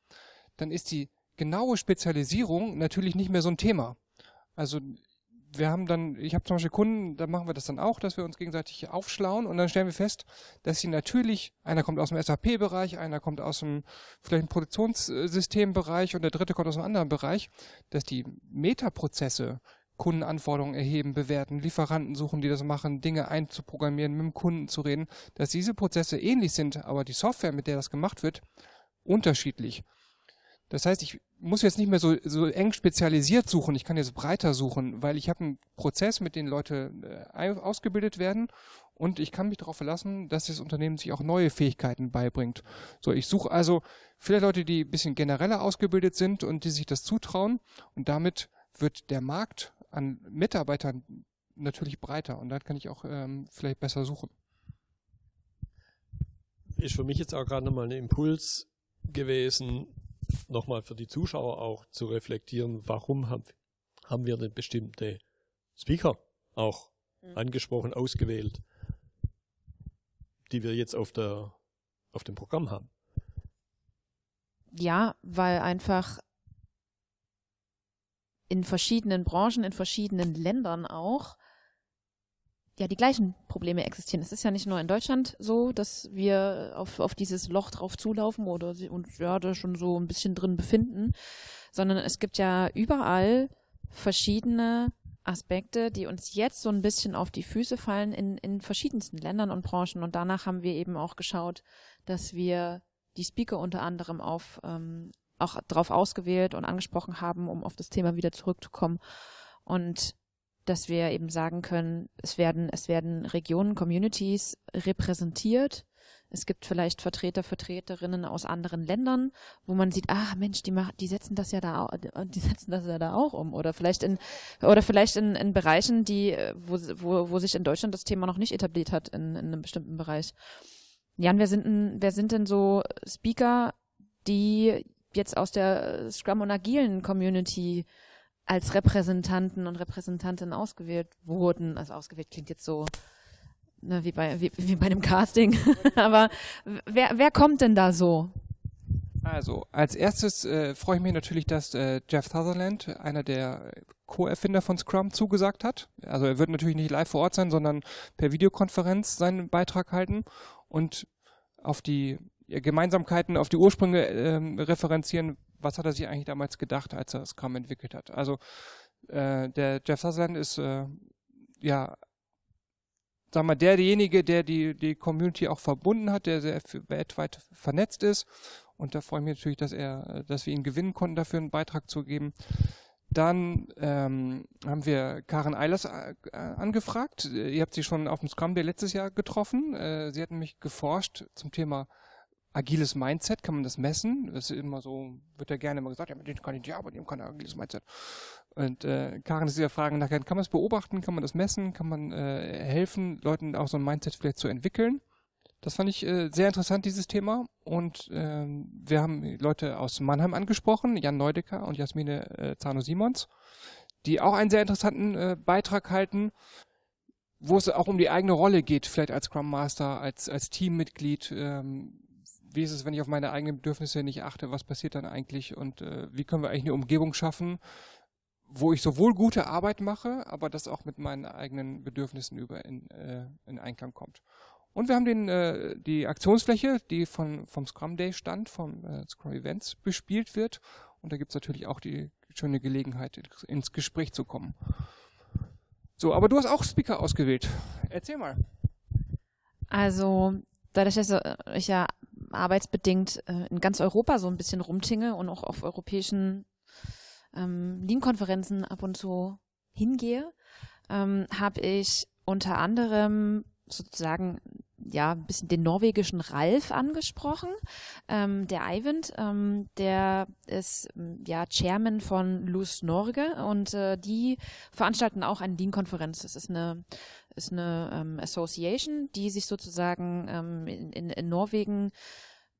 dann ist die genaue Spezialisierung natürlich nicht mehr so ein Thema. Also wir haben dann, ich habe zum Beispiel Kunden, da machen wir das dann auch, dass wir uns gegenseitig aufschlauen und dann stellen wir fest, dass sie natürlich, einer kommt aus dem SAP-Bereich, einer kommt aus dem vielleicht Produktionssystembereich und der dritte kommt aus einem anderen Bereich, dass die Metaprozesse Kundenanforderungen erheben, bewerten, Lieferanten suchen, die das machen, Dinge einzuprogrammieren, mit dem Kunden zu reden, dass diese Prozesse ähnlich sind, aber die Software, mit der das gemacht wird, unterschiedlich. Das heißt, ich muss jetzt nicht mehr so, so eng spezialisiert suchen, ich kann jetzt breiter suchen, weil ich habe einen Prozess, mit dem Leute äh, ausgebildet werden und ich kann mich darauf verlassen, dass das Unternehmen sich auch neue Fähigkeiten beibringt. So, ich suche also viele Leute, die ein bisschen genereller ausgebildet sind und die sich das zutrauen und damit wird der Markt an Mitarbeitern natürlich breiter und dann kann ich auch ähm, vielleicht besser suchen. Ist für mich jetzt auch gerade nochmal ein Impuls gewesen, nochmal für die Zuschauer auch zu reflektieren, warum haben, haben wir denn bestimmte Speaker auch mhm. angesprochen, ausgewählt, die wir jetzt auf der, auf dem Programm haben. Ja, weil einfach in verschiedenen Branchen, in verschiedenen Ländern auch, ja, die gleichen Probleme existieren. Es ist ja nicht nur in Deutschland so, dass wir auf, auf dieses Loch drauf zulaufen oder uns ja da schon so ein bisschen drin befinden, sondern es gibt ja überall verschiedene Aspekte, die uns jetzt so ein bisschen auf die Füße fallen in, in verschiedensten Ländern und Branchen. Und danach haben wir eben auch geschaut, dass wir die Speaker unter anderem auf ähm, auch darauf ausgewählt und angesprochen haben, um auf das Thema wieder zurückzukommen. Und dass wir eben sagen können, es werden, es werden Regionen, Communities repräsentiert. Es gibt vielleicht Vertreter, Vertreterinnen aus anderen Ländern, wo man sieht, ah Mensch, die machen, die setzen das ja da, die setzen das ja da auch um. Oder vielleicht in, oder vielleicht in, in Bereichen, die, wo, wo, wo sich in Deutschland das Thema noch nicht etabliert hat in, in einem bestimmten Bereich. Jan, wer sind denn, wer sind denn so Speaker, die jetzt aus der Scrum und agilen Community als Repräsentanten und Repräsentantinnen ausgewählt wurden. Also ausgewählt klingt jetzt so ne, wie, bei, wie, wie bei einem Casting. Aber wer, wer kommt denn da so? Also, als erstes äh, freue ich mich natürlich, dass äh, Jeff Sutherland, einer der Co-Erfinder von Scrum, zugesagt hat. Also er wird natürlich nicht live vor Ort sein, sondern per Videokonferenz seinen Beitrag halten und auf die Gemeinsamkeiten, auf die Ursprünge äh, referenzieren, was hat er sich eigentlich damals gedacht, als er Scrum entwickelt hat. Also äh, der Jeff Sutherland ist äh, ja sagen wir, der derjenige, der die, die Community auch verbunden hat, der sehr weltweit vernetzt ist Und da freue ich mich natürlich, dass er, dass wir ihn gewinnen konnten, dafür einen Beitrag zu geben. Dann ähm, haben wir Karen Eilers äh, angefragt. Ihr habt sie schon auf dem Scrum Day letztes Jahr getroffen. Äh, sie hat nämlich geforscht zum Thema agiles Mindset. Kann man das messen? Das ist immer so, wird ja gerne immer gesagt, ja, mit dem kann ich ja, mit dem kann er agiles Mindset. Und äh, Karen ist ja fragen nachher, kann man es beobachten? Kann man das messen? Kann man äh, helfen, Leuten auch so ein Mindset vielleicht zu entwickeln? Das fand ich äh, sehr interessant, dieses Thema. Und ähm, wir haben Leute aus Mannheim angesprochen, Jan Neudecker und Jasmine äh, Zano-Simons, die auch einen sehr interessanten äh, Beitrag halten, wo es auch um die eigene Rolle geht, vielleicht als Scrum Master, als, als Teammitglied. Ähm, wie ist es, wenn ich auf meine eigenen Bedürfnisse nicht achte? Was passiert dann eigentlich? Und äh, wie können wir eigentlich eine Umgebung schaffen, wo ich sowohl gute Arbeit mache, aber das auch mit meinen eigenen Bedürfnissen über in, äh, in Einklang kommt. Und wir haben den, äh, die Aktionsfläche, die von, vom Scrum Day stand, vom äh, Scrum Events bespielt wird. Und da gibt's natürlich auch die schöne Gelegenheit, ins Gespräch zu kommen. So, aber du hast auch Speaker ausgewählt. Erzähl mal. Also, dadurch, dass ich ja arbeitsbedingt äh, in ganz Europa so ein bisschen rumtinge und auch auf europäischen ähm, Lean-Konferenzen ab und zu hingehe, ähm, habe ich unter anderem sozusagen ja ein bisschen den norwegischen Ralf angesprochen. Ähm, der Eivind, ähm, der ist ja Chairman von Luz Norge und äh, die veranstalten auch eine Lean-Konferenz. Das ist eine ist eine ähm, Association, die sich sozusagen ähm, in, in, in Norwegen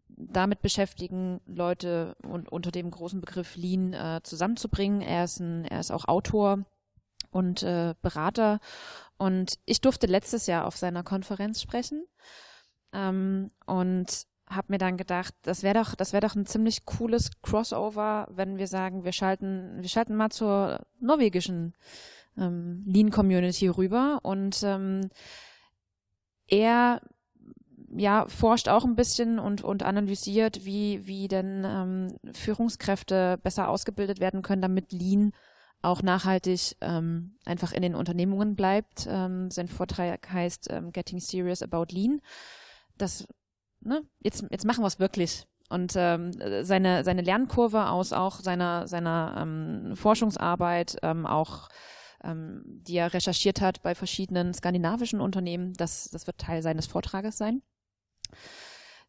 damit beschäftigen, Leute und unter dem großen Begriff Lean äh, zusammenzubringen. Er ist ein, er ist auch Autor und äh, Berater. Und ich durfte letztes Jahr auf seiner Konferenz sprechen ähm, und habe mir dann gedacht, das wäre doch, das doch ein ziemlich cooles Crossover, wenn wir sagen, wir schalten, wir schalten mal zur norwegischen ähm, Lean Community rüber und ähm, er ja, forscht auch ein bisschen und, und analysiert, wie, wie denn ähm, Führungskräfte besser ausgebildet werden können, damit Lean auch nachhaltig ähm, einfach in den Unternehmungen bleibt. Ähm, sein Vortrag heißt ähm, Getting Serious About Lean. Das, ne, jetzt, jetzt machen wir es wirklich. Und ähm, seine, seine Lernkurve aus auch seiner, seiner ähm, Forschungsarbeit, ähm, auch ähm, die er recherchiert hat bei verschiedenen skandinavischen Unternehmen, das, das wird Teil seines Vortrages sein.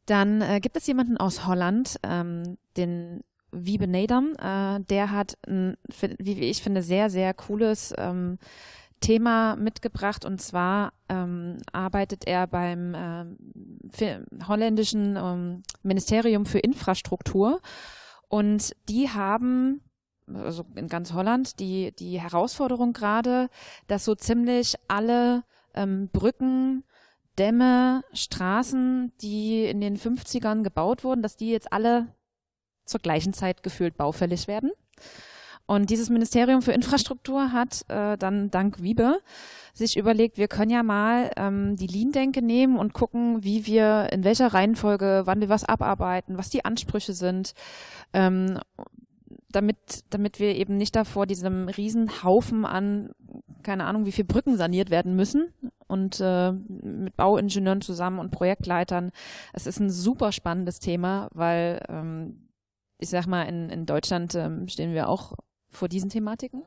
Dann äh, gibt es jemanden aus Holland, ähm, den Wiebe Nadam, äh, der hat, ein, wie ich finde, sehr, sehr cooles ähm, Thema mitgebracht und zwar ähm, arbeitet er beim äh, holländischen ähm, Ministerium für Infrastruktur und die haben also in ganz Holland die die Herausforderung gerade, dass so ziemlich alle ähm, Brücken Dämme, Straßen, die in den 50ern gebaut wurden, dass die jetzt alle zur gleichen Zeit gefühlt baufällig werden. Und dieses Ministerium für Infrastruktur hat äh, dann dank Wiebe sich überlegt, wir können ja mal ähm, die Lean-Denke nehmen und gucken, wie wir, in welcher Reihenfolge, wann wir was abarbeiten, was die Ansprüche sind, ähm, damit, damit wir eben nicht davor diesem Riesenhaufen an, keine Ahnung, wie viel Brücken saniert werden müssen und äh, mit Bauingenieuren zusammen und Projektleitern. Es ist ein super spannendes Thema, weil ähm, ich sag mal, in, in Deutschland ähm, stehen wir auch vor diesen Thematiken.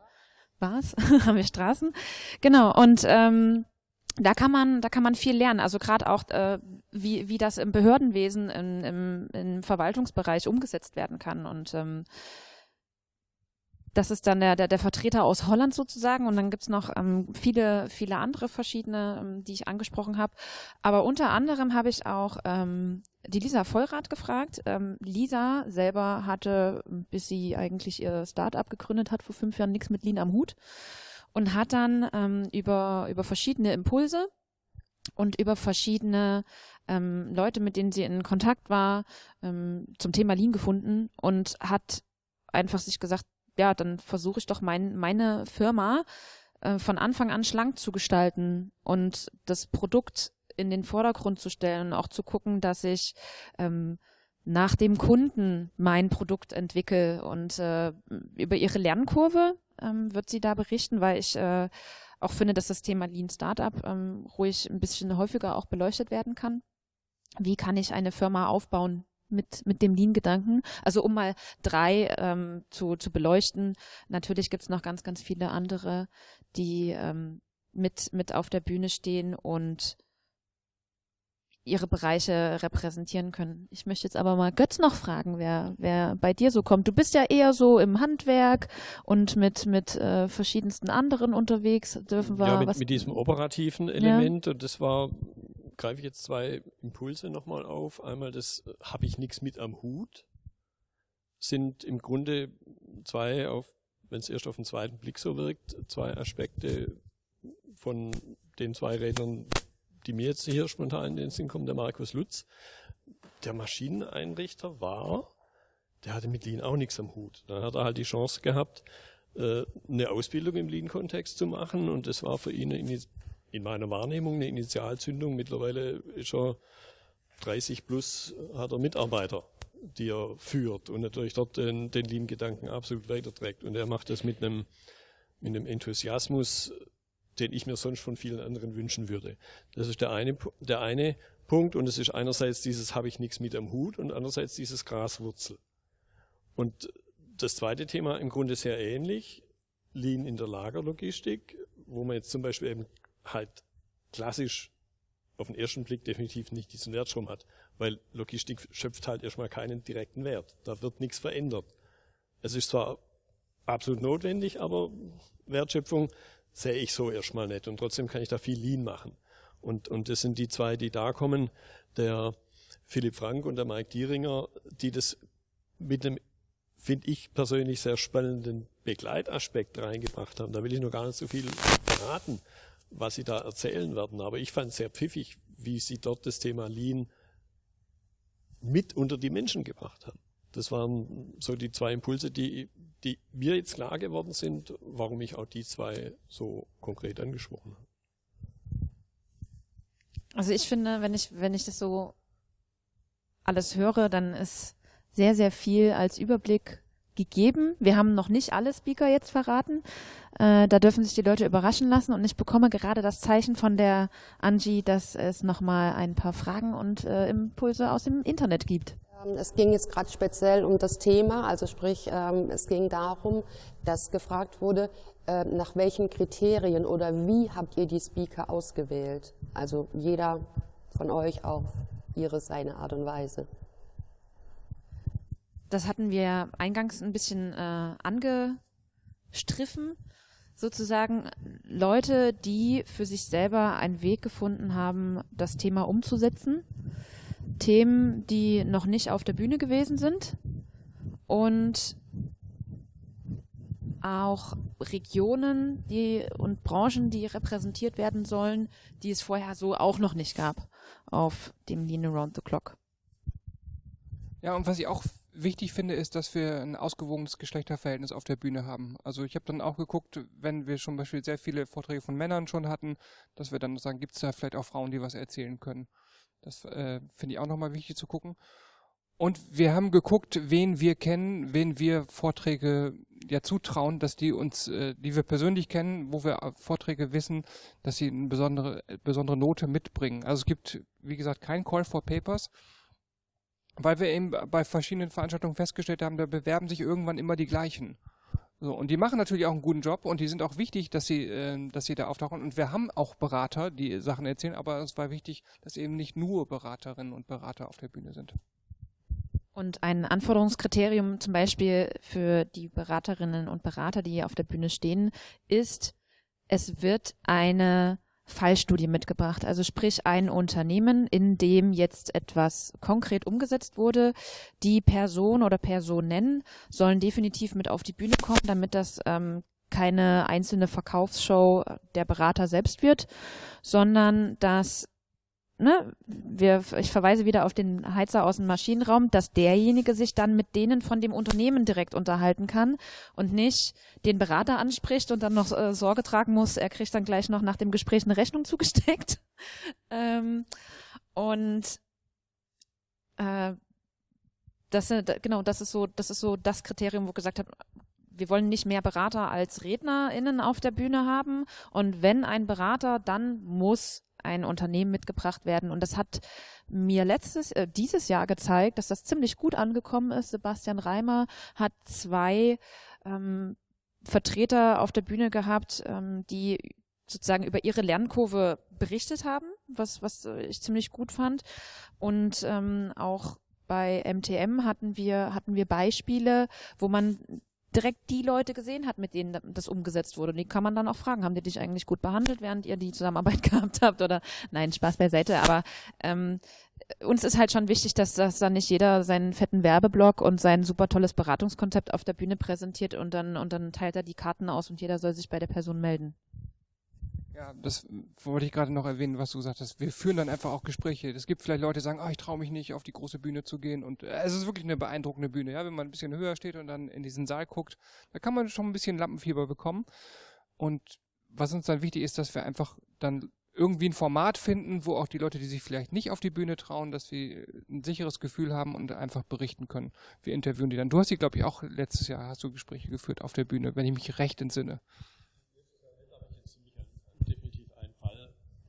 Was? Haben wir Straßen? Genau. Und ähm, da kann man, da kann man viel lernen. Also gerade auch, äh, wie, wie das im Behördenwesen, in, im, im Verwaltungsbereich umgesetzt werden kann. Und ähm, das ist dann der, der, der Vertreter aus Holland sozusagen. Und dann gibt's noch ähm, viele, viele andere verschiedene, ähm, die ich angesprochen habe. Aber unter anderem habe ich auch ähm, die Lisa Vollrath gefragt. Ähm, Lisa selber hatte, bis sie eigentlich ihr Start-up gegründet hat, vor fünf Jahren nichts mit Lean am Hut und hat dann ähm, über, über verschiedene Impulse und über verschiedene ähm, Leute, mit denen sie in Kontakt war, ähm, zum Thema Lean gefunden und hat einfach sich gesagt, ja, dann versuche ich doch mein, meine Firma äh, von Anfang an schlank zu gestalten und das Produkt in den Vordergrund zu stellen und auch zu gucken, dass ich ähm, nach dem Kunden mein Produkt entwickle und äh, über ihre Lernkurve ähm, wird sie da berichten, weil ich äh, auch finde, dass das Thema Lean Startup ähm, ruhig ein bisschen häufiger auch beleuchtet werden kann. Wie kann ich eine Firma aufbauen, mit, mit dem Lean-Gedanken? Also um mal drei ähm, zu, zu beleuchten. Natürlich gibt's noch ganz, ganz viele andere, die ähm, mit, mit auf der Bühne stehen und ihre Bereiche repräsentieren können. Ich möchte jetzt aber mal Götz noch fragen, wer, wer bei dir so kommt. Du bist ja eher so im Handwerk und mit, mit äh, verschiedensten anderen unterwegs. Dürfen wir ja, mit, mit diesem operativen Element und das war, greife ich jetzt zwei Impulse nochmal auf. Einmal das äh, habe ich nichts mit am Hut, sind im Grunde zwei auf, wenn es erst auf den zweiten Blick so wirkt, zwei Aspekte von den zwei Rednern, die mir jetzt hier spontan in den Sinn kommen, der Markus Lutz, der Maschineneinrichter war, der hatte mit Lean auch nichts am Hut. Dann hat er halt die Chance gehabt, äh, eine Ausbildung im Lean-Kontext zu machen und das war für ihn in meiner Wahrnehmung eine Initialzündung. Mittlerweile ist er 30 plus, hat er Mitarbeiter, die er führt und natürlich dort den, den Lean-Gedanken absolut weiterträgt. Und er macht das mit einem, mit einem Enthusiasmus, den ich mir sonst von vielen anderen wünschen würde. Das ist der eine, der eine Punkt und es ist einerseits dieses habe ich nichts mit am Hut und andererseits dieses Graswurzel. Und das zweite Thema im Grunde sehr ähnlich, Lean in der Lagerlogistik, wo man jetzt zum Beispiel eben halt klassisch auf den ersten Blick definitiv nicht diesen Wertstrom hat, weil Logistik schöpft halt erstmal keinen direkten Wert. Da wird nichts verändert. Es ist zwar absolut notwendig, aber Wertschöpfung sehe ich so erstmal nicht. Und trotzdem kann ich da viel Lean machen. Und, und das sind die zwei, die da kommen, der Philipp Frank und der Mike Dieringer, die das mit einem, finde ich persönlich, sehr spannenden Begleitaspekt reingebracht haben. Da will ich nur gar nicht so viel verraten, was sie da erzählen werden. Aber ich fand es sehr pfiffig, wie sie dort das Thema Lean mit unter die Menschen gebracht haben. Das waren so die zwei Impulse, die, die mir jetzt klar geworden sind, warum ich auch die zwei so konkret angesprochen habe. Also ich finde, wenn ich, wenn ich das so alles höre, dann ist sehr, sehr viel als Überblick gegeben. Wir haben noch nicht alle Speaker jetzt verraten. Äh, da dürfen sich die Leute überraschen lassen und ich bekomme gerade das Zeichen von der Angie, dass es nochmal ein paar Fragen und äh, Impulse aus dem Internet gibt. Ähm, es ging jetzt gerade speziell um das Thema, also sprich, ähm, es ging darum, dass gefragt wurde, äh, nach welchen Kriterien oder wie habt ihr die Speaker ausgewählt? Also jeder von euch auf ihre, seine Art und Weise. Das hatten wir eingangs ein bisschen äh, angestriffen. Sozusagen Leute, die für sich selber einen Weg gefunden haben, das Thema umzusetzen Themen, die noch nicht auf der Bühne gewesen sind und auch Regionen die, und Branchen, die repräsentiert werden sollen, die es vorher so auch noch nicht gab auf dem Lean Around the Clock. Ja, und was ich auch wichtig finde, ist, dass wir ein ausgewogenes Geschlechterverhältnis auf der Bühne haben. Also ich habe dann auch geguckt, wenn wir zum Beispiel sehr viele Vorträge von Männern schon hatten, dass wir dann sagen, gibt es da vielleicht auch Frauen, die was erzählen können. Das äh, finde ich auch nochmal wichtig zu gucken. Und wir haben geguckt, wen wir kennen, wen wir Vorträge ja zutrauen, dass die uns, äh, die wir persönlich kennen, wo wir Vorträge wissen, dass sie eine besondere, besondere Note mitbringen. Also es gibt, wie gesagt, kein Call for Papers, weil wir eben bei verschiedenen Veranstaltungen festgestellt haben, da bewerben sich irgendwann immer die gleichen. So, und die machen natürlich auch einen guten Job und die sind auch wichtig, dass sie, äh, dass sie da auftauchen. Und wir haben auch Berater, die Sachen erzählen, aber es war wichtig, dass eben nicht nur Beraterinnen und Berater auf der Bühne sind. Und ein Anforderungskriterium zum Beispiel für die Beraterinnen und Berater, die hier auf der Bühne stehen, ist, es wird eine Fallstudie mitgebracht. Also sprich ein Unternehmen, in dem jetzt etwas konkret umgesetzt wurde. Die Person oder Personen sollen definitiv mit auf die Bühne kommen, damit das ähm, keine einzelne Verkaufsshow der Berater selbst wird, sondern dass ne, wir, ich verweise wieder auf den Heizer aus dem Maschinenraum, dass derjenige sich dann mit denen von dem Unternehmen direkt unterhalten kann und nicht den Berater anspricht und dann noch äh, Sorge tragen muss, er kriegt dann gleich noch nach dem Gespräch eine Rechnung zugesteckt. ähm, und äh, das genau, das ist so, das ist so das Kriterium, wo gesagt habe, wir wollen nicht mehr Berater als RednerInnen auf der Bühne haben. Und wenn ein Berater, dann muss ein Unternehmen mitgebracht werden. Und das hat mir letztes, äh, dieses Jahr gezeigt, dass das ziemlich gut angekommen ist. Sebastian Reimer hat zwei ähm, Vertreter auf der Bühne gehabt, ähm, die sozusagen über ihre Lernkurve berichtet haben, was, was ich ziemlich gut fand. Und ähm, auch bei MTM hatten wir, hatten wir Beispiele, wo man direkt die Leute gesehen hat, mit denen das umgesetzt wurde. Und die kann man dann auch fragen, haben die dich eigentlich gut behandelt, während ihr die Zusammenarbeit gehabt habt? Oder nein, Spaß beiseite. Aber ähm, uns ist halt schon wichtig, dass, dass dann nicht jeder seinen fetten Werbeblock und sein super tolles Beratungskonzept auf der Bühne präsentiert und dann, und dann teilt er die Karten aus und jeder soll sich bei der Person melden. Ja, das wollte ich gerade noch erwähnen, was du gesagt hast. Wir führen dann einfach auch Gespräche. Es gibt vielleicht Leute, die sagen, oh, ich traue mich nicht, auf die große Bühne zu gehen. Und äh, es ist wirklich eine beeindruckende Bühne, ja, wenn man ein bisschen höher steht und dann in diesen Saal guckt, da kann man schon ein bisschen Lampenfieber bekommen. Und was uns dann wichtig ist, dass wir einfach dann irgendwie ein Format finden, wo auch die Leute, die sich vielleicht nicht auf die Bühne trauen, dass sie ein sicheres Gefühl haben und einfach berichten können. Wir interviewen die dann. Du hast die, glaube ich, auch letztes Jahr hast du Gespräche geführt auf der Bühne, wenn ich mich recht entsinne.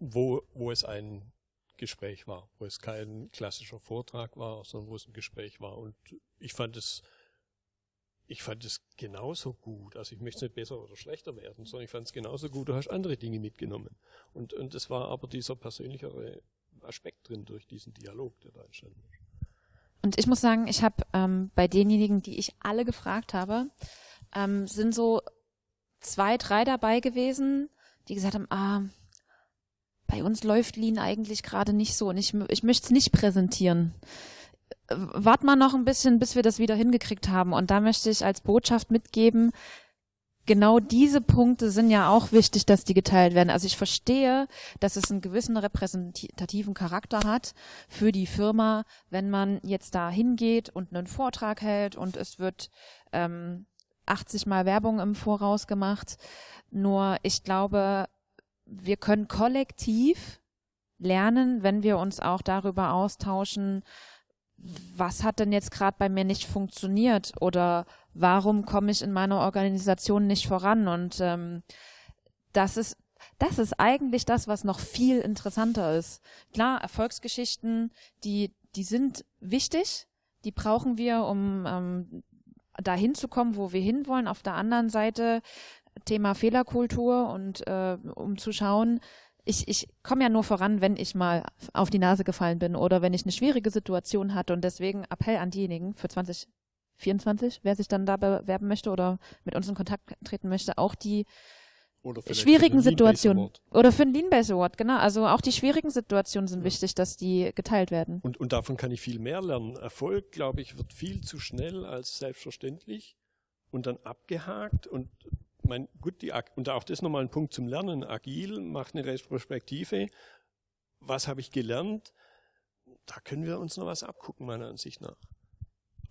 Wo, wo es ein Gespräch war, wo es kein klassischer Vortrag war, sondern wo es ein Gespräch war. Und ich fand es, ich fand es genauso gut. Also ich möchte nicht besser oder schlechter werden, sondern ich fand es genauso gut. Du hast andere Dinge mitgenommen. Und, und es war aber dieser persönlichere Aspekt drin durch diesen Dialog, der da entstanden ist. Und ich muss sagen, ich habe ähm, bei denjenigen, die ich alle gefragt habe, ähm, sind so zwei, drei dabei gewesen, die gesagt haben, ah, bei uns läuft Lean eigentlich gerade nicht so und ich, ich möchte es nicht präsentieren. Wart mal noch ein bisschen, bis wir das wieder hingekriegt haben. Und da möchte ich als Botschaft mitgeben, genau diese Punkte sind ja auch wichtig, dass die geteilt werden. Also ich verstehe, dass es einen gewissen repräsentativen Charakter hat für die Firma, wenn man jetzt da hingeht und einen Vortrag hält und es wird ähm, 80 Mal Werbung im Voraus gemacht. Nur ich glaube, wir können kollektiv lernen, wenn wir uns auch darüber austauschen, was hat denn jetzt gerade bei mir nicht funktioniert oder warum komme ich in meiner Organisation nicht voran und ähm, das ist das ist eigentlich das, was noch viel interessanter ist. Klar, Erfolgsgeschichten, die die sind wichtig, die brauchen wir, um ähm, dahin zu kommen, wo wir hinwollen. Auf der anderen Seite Thema Fehlerkultur und äh, um zu schauen, ich, ich komme ja nur voran, wenn ich mal auf die Nase gefallen bin oder wenn ich eine schwierige Situation hatte und deswegen Appell an diejenigen für 2024, wer sich dann da bewerben möchte oder mit uns in Kontakt treten möchte, auch die schwierigen Situationen oder für den Lean Base Award, genau. Also auch die schwierigen Situationen sind ja. wichtig, dass die geteilt werden. Und, und davon kann ich viel mehr lernen. Erfolg, glaube ich, wird viel zu schnell als selbstverständlich und dann abgehakt und mein, gut, die, und auch das nochmal ein Punkt zum Lernen. Agil macht eine Retrospektive. Was habe ich gelernt? Da können wir uns noch was abgucken, meiner Ansicht nach.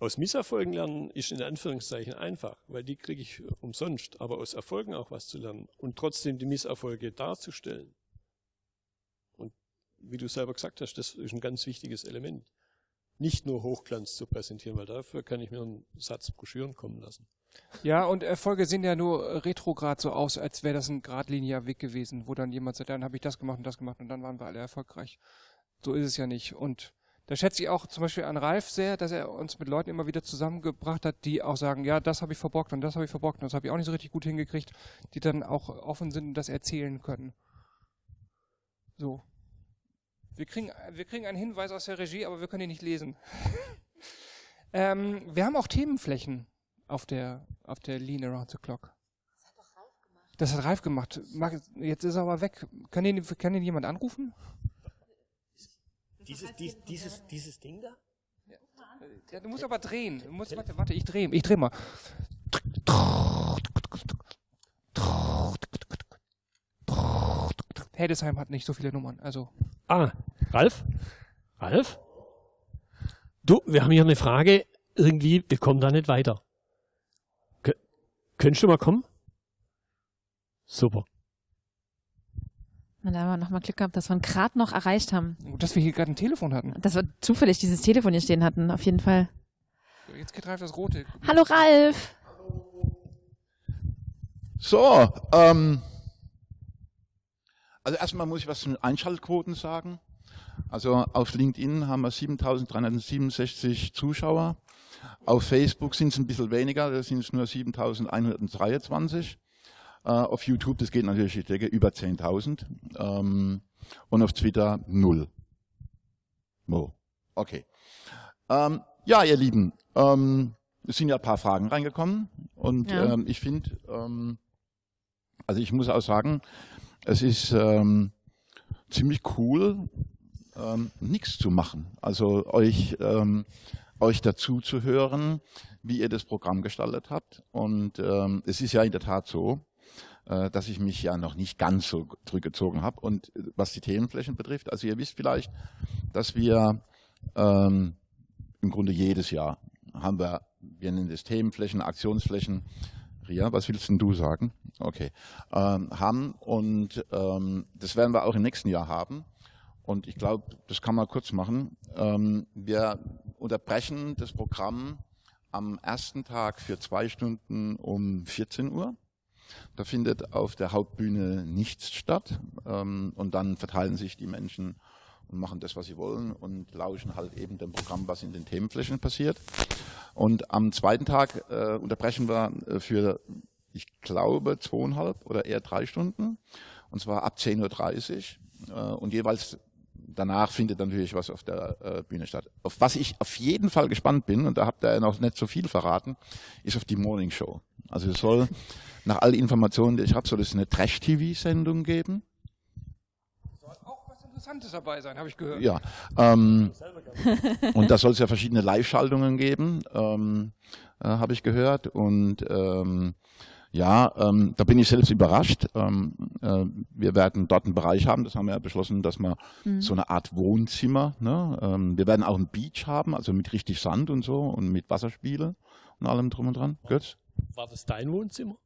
Aus Misserfolgen lernen ist in Anführungszeichen einfach, weil die kriege ich umsonst. Aber aus Erfolgen auch was zu lernen und trotzdem die Misserfolge darzustellen. Und wie du selber gesagt hast, das ist ein ganz wichtiges Element. Nicht nur Hochglanz zu präsentieren, weil dafür kann ich mir einen Satz Broschüren kommen lassen. Ja, und Erfolge sehen ja nur retrograd so aus, als wäre das ein geradliniger Weg gewesen, wo dann jemand sagt, dann habe ich das gemacht und das gemacht und dann waren wir alle erfolgreich. So ist es ja nicht. Und da schätze ich auch zum Beispiel an Ralf sehr, dass er uns mit Leuten immer wieder zusammengebracht hat, die auch sagen, ja, das habe ich verborgt und das habe ich verborgt und das habe ich auch nicht so richtig gut hingekriegt, die dann auch offen sind und das erzählen können. So. Wir kriegen, wir kriegen einen Hinweis aus der Regie, aber wir können ihn nicht lesen. ähm, wir haben auch Themenflächen auf der, auf der Lean Around the Clock. Das hat doch Ralf gemacht. Das hat Ralf gemacht. Jetzt ist er aber weg. Kann ihn, kann ihn jemand anrufen? Dieses, dies, dieses, dieses Ding da? Ja, du musst aber drehen. Du musst, warte, warte, ich drehe. Ich drehe mal. Hildesheim hat nicht so viele Nummern, also. Ah, Ralf? Ralf? Du, wir haben hier eine Frage. Irgendwie, wir kommen da nicht weiter. Könntest du mal kommen? Super. Dann haben wir nochmal Glück gehabt, dass wir ihn gerade noch erreicht haben. Dass wir hier gerade ein Telefon hatten. Dass wir zufällig dieses Telefon hier stehen hatten, auf jeden Fall. Jetzt geht Ralf das rote. Hallo Ralf! So, ähm, Also erstmal muss ich was zu den Einschaltquoten sagen. Also auf LinkedIn haben wir 7.367 Zuschauer. Auf Facebook sind es ein bisschen weniger, da sind es nur 7.123. Äh, auf YouTube, das geht natürlich, ich denke, über 10.000. Ähm, und auf Twitter null. Oh, okay. Ähm, ja, ihr Lieben, ähm, es sind ja ein paar Fragen reingekommen und Ja. ähm, ich finde, ähm, also ich muss auch sagen, es ist ähm, ziemlich cool, ähm, nichts zu machen. Also euch, ähm, euch dazu zu hören, wie ihr das Programm gestaltet habt. Und ähm, es ist ja in der Tat so, äh, dass ich mich ja noch nicht ganz so zurückgezogen habe. Und äh, was die Themenflächen betrifft, also ihr wisst vielleicht, dass wir ähm, im Grunde jedes Jahr haben wir, wir nennen das Themenflächen, Aktionsflächen. Ria, was willst denn du sagen? Okay. Ähm, haben und ähm, das werden wir auch im nächsten Jahr haben. Und ich glaube, das kann man kurz machen. Ähm, wir unterbrechen das Programm am ersten Tag für zwei Stunden um 14 Uhr. Da findet auf der Hauptbühne nichts statt. Ähm, und dann verteilen sich die Menschen und machen das, was sie wollen und lauschen halt eben dem Programm, was in den Themenflächen passiert. Und am zweiten Tag äh, unterbrechen wir äh, für, ich glaube, zweieinhalb oder eher drei Stunden. Und zwar ab 10.30 Uhr. Äh, und jeweils danach findet natürlich was auf der äh, Bühne statt. Auf was ich auf jeden Fall gespannt bin, und da habt ihr ja noch nicht so viel verraten, ist auf die Morning Show. Also es soll, nach all Informationen, die ich habe, soll es eine Trash-TV-Sendung geben. Soll auch was Interessantes dabei sein, habe ich gehört. Ja. Ähm, und da soll es ja verschiedene Live-Schaltungen geben, ähm, äh, habe ich gehört. Und ähm, ja, ähm, da bin ich selbst überrascht. Ähm, äh, wir werden dort einen Bereich haben, das haben wir ja beschlossen, dass wir so eine Art Wohnzimmer, ne? ähm, wir werden auch einen Beach haben, also mit richtig Sand und so und mit Wasserspiele und allem drum und dran. Götz? War das dein Wohnzimmer?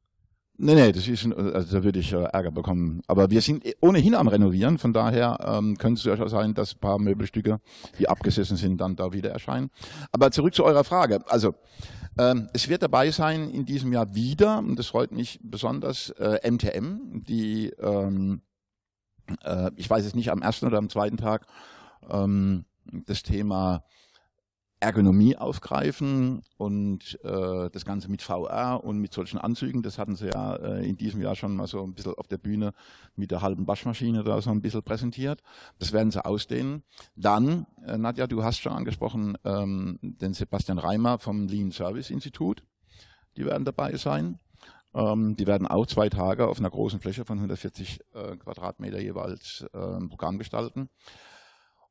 Nee, nee, das ist, also da würde ich äh, Ärger bekommen. Aber wir sind ohnehin am Renovieren, von daher ähm, könnte es durchaus sein, dass ein paar Möbelstücke, die abgesessen sind, dann da wieder erscheinen. Aber zurück zu eurer Frage. Also, es wird dabei sein in diesem Jahr wieder, und das freut mich besonders, äh, MTM, die, ähm, äh, ich weiß es nicht, am ersten oder am zweiten Tag ähm, das Thema Ergonomie aufgreifen und äh, das Ganze mit VR und mit solchen Anzügen, das hatten sie ja äh, in diesem Jahr schon mal so ein bisschen auf der Bühne mit der halben Waschmaschine da so ein bisschen präsentiert. Das werden sie ausdehnen. Dann, äh, Nadja, du hast schon angesprochen, ähm, den Sebastian Reimer vom Lean Service Institut. Die werden dabei sein. Ähm, die werden auch zwei Tage auf einer großen Fläche von 140 äh, Quadratmeter jeweils äh, ein Programm gestalten.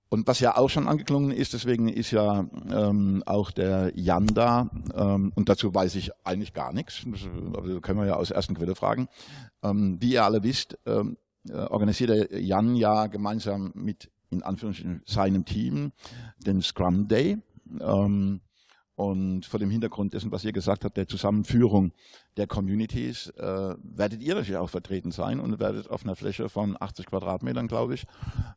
Und was ja auch schon angeklungen ist, deswegen ist ja ähm, auch der Jan da, ähm, und dazu weiß ich eigentlich gar nichts, das also können wir ja aus ersten Quelle fragen. Ähm, wie ihr alle wisst, ähm, äh, organisiert der Jan ja gemeinsam mit, in Anführungsstrichen, seinem Team den Scrum Day. Ähm, und vor dem Hintergrund dessen, was ihr gesagt habt, der Zusammenführung der Communities, äh, werdet ihr natürlich auch vertreten sein und werdet auf einer Fläche von 80 Quadratmetern, glaube ich,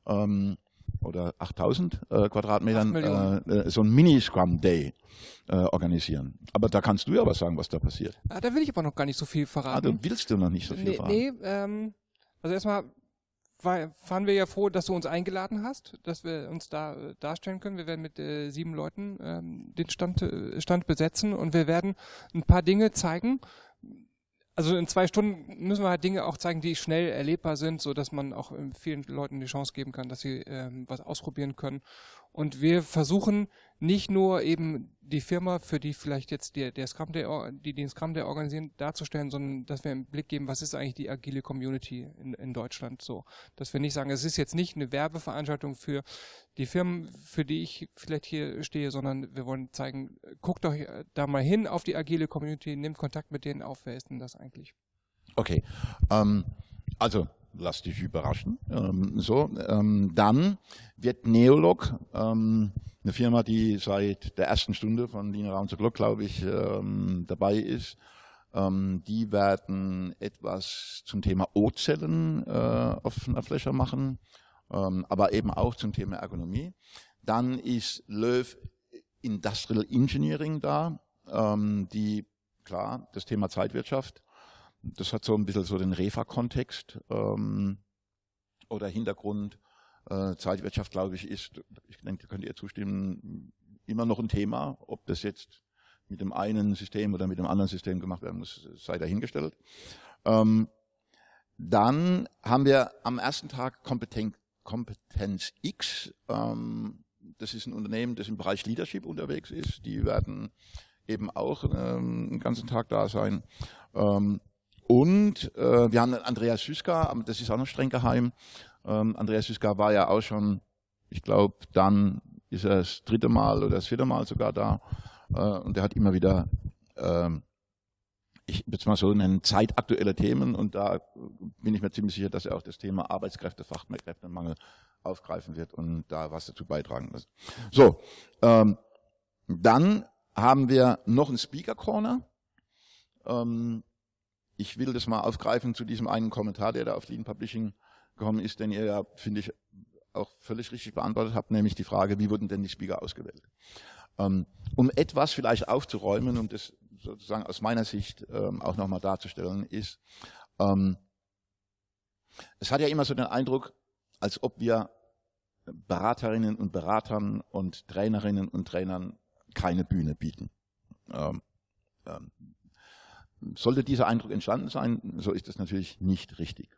ähm, oder 8000 äh, Quadratmetern äh, äh, so ein Mini-Scrum Day äh, organisieren. Aber da kannst du ja was sagen, was da passiert. Ah, da will ich aber noch gar nicht so viel Ah, verraten. du willst du noch nicht so viel nee, fragen. nee ähm, also erstmal war, waren wir ja froh, dass du uns eingeladen hast, dass wir uns da äh, darstellen können. Wir werden mit äh, sieben Leuten ähm, den Stand, äh, Stand besetzen und wir werden ein paar Dinge zeigen. Also in zwei Stunden müssen wir halt Dinge auch zeigen, die schnell erlebbar sind, so dass man auch ähm, vielen Leuten die Chance geben kann, dass sie ähm, was ausprobieren können. Und wir versuchen nicht nur eben die Firma, für die vielleicht jetzt der, der Scrum or- die den Scrum Day organisieren, darzustellen, sondern dass wir einen Blick geben, was ist eigentlich die agile Community in, in Deutschland so. Dass wir nicht sagen, es ist jetzt nicht eine Werbeveranstaltung für die Firmen, für die ich vielleicht hier stehe, sondern wir wollen zeigen, guckt doch da mal hin auf die agile Community, nehmt Kontakt mit denen auf, wer ist denn das eigentlich? Okay. Ähm, also, lass dich überraschen. Ähm, so, ähm, dann wird Neolog, ähm, eine Firma, die seit der ersten Stunde von Lean Around the Clock, glaube ich, ähm, dabei ist, ähm, die werden etwas zum Thema O-Zellen äh, auf einer Fläche machen, ähm, aber eben auch zum Thema Ergonomie. Dann ist Löw Industrial Engineering da, die, klar, das Thema Zeitwirtschaft, das hat so ein bisschen so den Refa-Kontext. Ähm, oder Hintergrund. Äh, Zeitwirtschaft, glaube ich, ist, ich denke, da könnt ihr zustimmen, immer noch ein Thema. Ob das jetzt mit dem einen System oder mit dem anderen System gemacht werden muss, sei dahingestellt. Ähm, dann haben wir am ersten Tag Kompetenz, Kompetenz X. Ähm, das ist ein Unternehmen, das im Bereich Leadership unterwegs ist. Die werden eben auch ähm, den ganzen Tag da sein. Ähm, und äh, wir haben Andreas Süska, das ist auch noch streng geheim. Ähm, Andreas Süska war ja auch schon, ich glaube, dann ist er das dritte Mal oder das vierte Mal sogar da. Äh, und er hat immer wieder, äh, ich würde es mal so nennen, zeitaktuelle Themen. Und da bin ich mir ziemlich sicher, dass er auch das Thema Arbeitskräfte, Fachkräftemangel aufgreifen wird und da was dazu beitragen wird. So, ähm, dann haben wir noch einen Speaker Corner. Ähm, ich will das mal aufgreifen zu diesem einen Kommentar, der da auf Lean Publishing gekommen ist, den ihr ja, finde ich, auch völlig richtig beantwortet habt, nämlich die Frage, wie wurden denn die Speaker ausgewählt? Ähm, um etwas vielleicht aufzuräumen, um das sozusagen aus meiner Sicht ähm, auch nochmal darzustellen, ist, ähm, es hat ja immer so den Eindruck, als ob wir Beraterinnen und Beratern und Trainerinnen und Trainern keine Bühne bieten. Ähm, ähm, sollte dieser Eindruck entstanden sein, so ist das natürlich nicht richtig.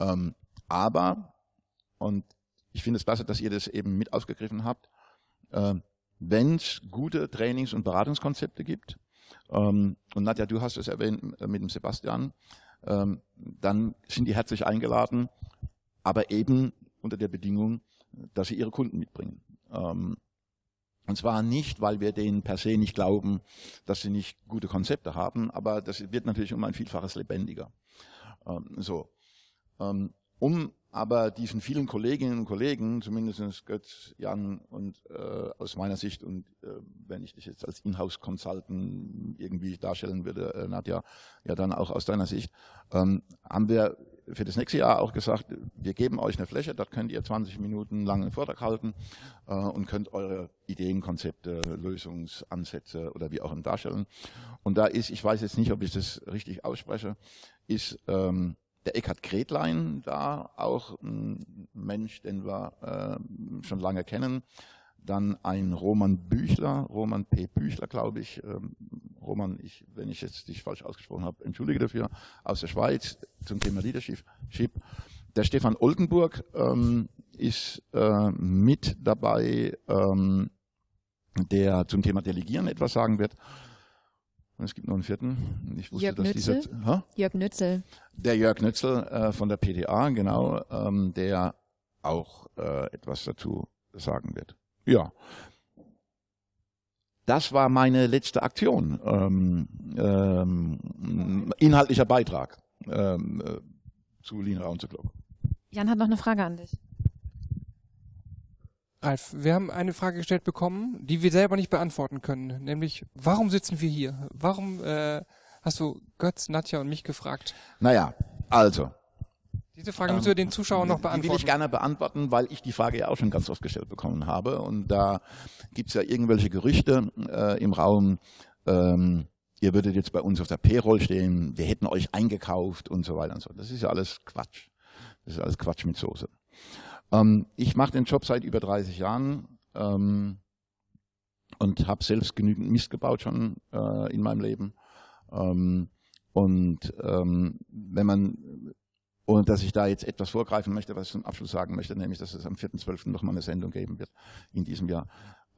Ähm, aber, und ich finde es besser, dass ihr das eben mit aufgegriffen habt, äh, wenn es gute Trainings- und Beratungskonzepte gibt, ähm, und Nadja, du hast es erwähnt äh, mit dem Sebastian, ähm, dann sind die herzlich eingeladen, aber eben unter der Bedingung, dass sie ihre Kunden mitbringen. Ähm, und zwar nicht, weil wir denen per se nicht glauben, dass sie nicht gute Konzepte haben, aber das wird natürlich um ein Vielfaches lebendiger. Ähm, so. Ähm, um aber diesen vielen Kolleginnen und Kollegen, zumindest Götz, Jan und äh, aus meiner Sicht und äh, wenn ich dich jetzt als Inhouse-Consultant irgendwie darstellen würde, äh, Nadja, ja dann auch aus deiner Sicht, ähm, haben wir für das nächste Jahr auch gesagt, wir geben euch eine Fläche, dort könnt ihr 20 Minuten lang einen Vortrag halten äh, und könnt eure Ideen, Konzepte, Lösungsansätze oder wie auch immer darstellen. Und da ist, ich weiß jetzt nicht, ob ich das richtig ausspreche, ist ähm, der Eckhard Gretlein da, auch ein Mensch, den wir äh, schon lange kennen. Dann ein Roman Büchler, Roman P. Büchler, glaube ich. Ähm, Roman, ich, wenn ich jetzt dich falsch ausgesprochen habe, entschuldige dafür, aus der Schweiz zum Thema Leadership. Der Stefan Oldenburg ähm, ist äh, mit dabei, ähm, der zum Thema Delegieren etwas sagen wird. Und es gibt noch einen vierten. Ich wusste, Jörg dass Nützel. dieser, ha? Jörg Nützel. Der Jörg Nützel äh, von der PTA, genau, ähm, der auch äh, etwas dazu sagen wird. Ja. Das war meine letzte Aktion. Ähm, ähm, inhaltlicher Beitrag ähm, äh, zu Lean Round the Clock. Jan hat noch eine Frage an dich. Ralf, wir haben eine Frage gestellt bekommen, die wir selber nicht beantworten können, nämlich warum sitzen wir hier? Warum äh, hast du Götz, Nadja und mich gefragt? Naja, also, Diese Frage müssen wir den Zuschauern noch Die will ich beantworten. gerne beantworten, weil ich die Frage ja auch schon ganz oft gestellt bekommen habe. Und da gibt's ja irgendwelche Gerüchte äh, im Raum, ähm, ihr würdet jetzt bei uns auf der Payroll stehen, wir hätten euch eingekauft und so weiter und so. Das ist ja alles Quatsch. Das ist alles Quatsch mit Soße. Ähm, ich mache den Job seit über 30 Jahren ähm, und habe selbst genügend Mist gebaut schon äh, in meinem Leben. Ähm, und ähm, wenn man ohne dass ich da jetzt etwas vorgreifen möchte, was ich zum Abschluss sagen möchte, nämlich, dass es am 4.12. nochmal eine Sendung geben wird in diesem Jahr.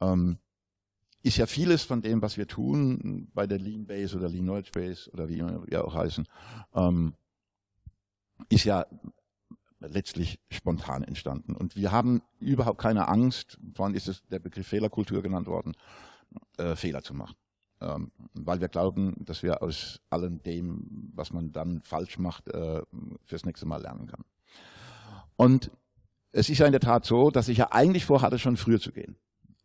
Ähm, ist ja vieles von dem, was wir tun, bei der Lean Base oder Lean Knowledge Base oder wie wir auch heißen, ähm, ist ja letztlich spontan entstanden. Und wir haben überhaupt keine Angst, vorhin ist es der Begriff Fehlerkultur genannt worden, äh, Fehler zu machen. Ähm, weil wir glauben, dass wir aus allem dem, was man dann falsch macht, äh, fürs nächste Mal lernen kann. Und es ist ja in der Tat so, dass ich ja eigentlich vorhatte, schon früher zu gehen.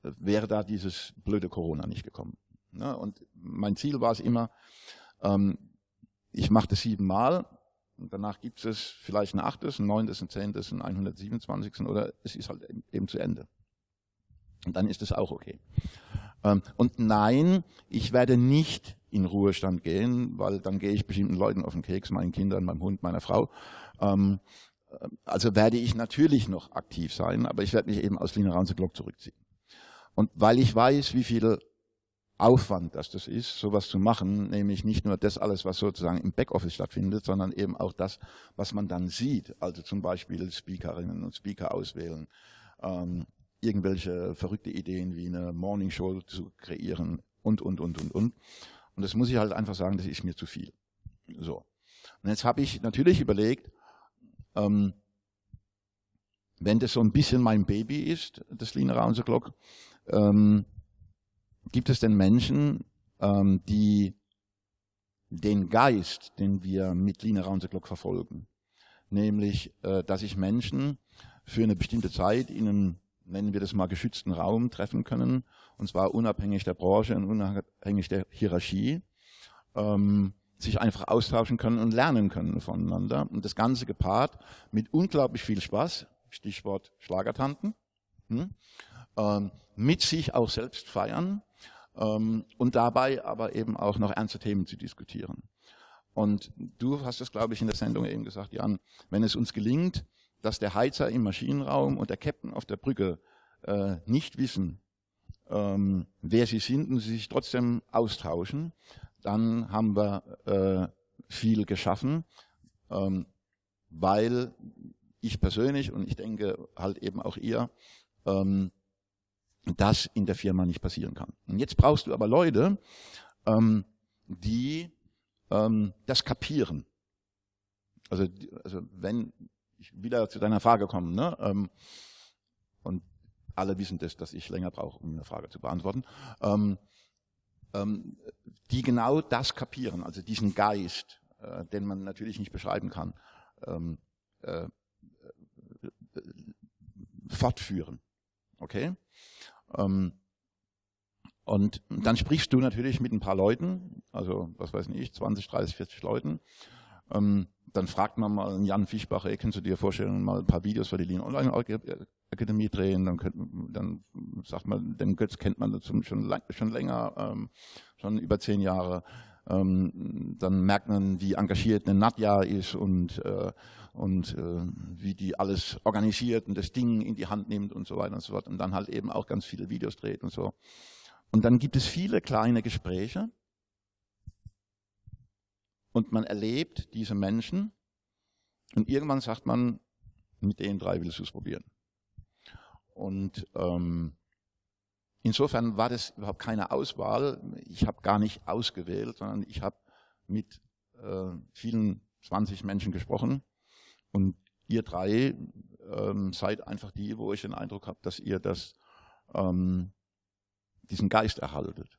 Wäre da dieses blöde Corona nicht gekommen. Ne? Und mein Ziel war es immer, ähm, ich mache das siebenmal und danach gibt es vielleicht ein achtes, ein neuntes, ein zehntes, ein 127. oder es ist halt eben zu Ende. Und dann ist es auch okay. Ähm, und nein, ich werde nicht in Ruhestand gehen, weil dann gehe ich bestimmten Leuten auf den Keks, meinen Kindern, meinem Hund, meiner Frau. Ähm, also werde ich natürlich noch aktiv sein, aber ich werde mich eben aus the Clock zurückziehen. Und weil ich weiß, wie viel Aufwand das das ist, sowas zu machen, nämlich nicht nur das alles, was sozusagen im Backoffice stattfindet, sondern eben auch das, was man dann sieht, also zum Beispiel Speakerinnen und Speaker auswählen, ähm, irgendwelche verrückte Ideen wie eine Morningshow zu kreieren und, und, und, und, und. Und das muss ich halt einfach sagen, das ist mir zu viel. So. Und jetzt habe ich natürlich überlegt, ähm, wenn das so ein bisschen mein Baby ist, das Lean Around the Clock, ähm, gibt es denn Menschen, ähm, die den Geist, den wir mit Lean Around the Clock verfolgen, nämlich, äh, dass sich Menschen für eine bestimmte Zeit in einem, nennen wir das mal, geschützten Raum treffen können, und zwar unabhängig der Branche und unabhängig der Hierarchie, ähm, sich einfach austauschen können und lernen können voneinander. Und das Ganze gepaart mit unglaublich viel Spaß, Stichwort Schlagertanten, hm, ähm, mit sich auch selbst feiern ähm, und dabei aber eben auch noch ernste Themen zu diskutieren. Und du hast es, glaube ich, in der Sendung eben gesagt, Jan, wenn es uns gelingt, dass der Heizer im Maschinenraum und der Captain auf der Brücke äh, nicht wissen, ähm, wer sie sind und sie sich trotzdem austauschen, dann haben wir äh, viel geschaffen, ähm, weil ich persönlich und ich denke halt eben auch ihr, ähm, das in der Firma nicht passieren kann. Und jetzt brauchst du aber Leute, ähm, die ähm, das kapieren. Also, also wenn wieder zu deiner Frage komme, ne, ähm, und alle wissen das, dass ich länger brauche, um eine Frage zu beantworten. Ähm, ähm, die genau das kapieren, also diesen Geist, äh, den man natürlich nicht beschreiben kann, ähm, äh, fortführen. Okay? Und dann sprichst du natürlich mit ein paar Leuten, also was weiß ich, 20, 30, 40 Leuten. Ähm, dann fragt man mal Jan Fischbacher, kannst du dir vorstellen, mal ein paar Videos für die Lean Online Akademie drehen, dann, könnt, dann sagt man, den Götz kennt man schon, schon länger, ähm, schon über zehn Jahre. Ähm, dann merkt man, wie engagiert eine Nadja ist und, äh, und äh, wie die alles organisiert und das Ding in die Hand nimmt und so weiter und so fort. Und dann halt eben auch ganz viele Videos dreht und so. Und dann gibt es viele kleine Gespräche und man erlebt diese Menschen und irgendwann sagt man, mit den drei willst du es probieren. Und ähm, insofern war das überhaupt keine Auswahl. Ich habe gar nicht ausgewählt, sondern ich habe mit äh, vielen 20 Menschen gesprochen und ihr drei ähm, seid einfach die, wo ich den Eindruck habe, dass ihr das, ähm, diesen Geist erhaltet.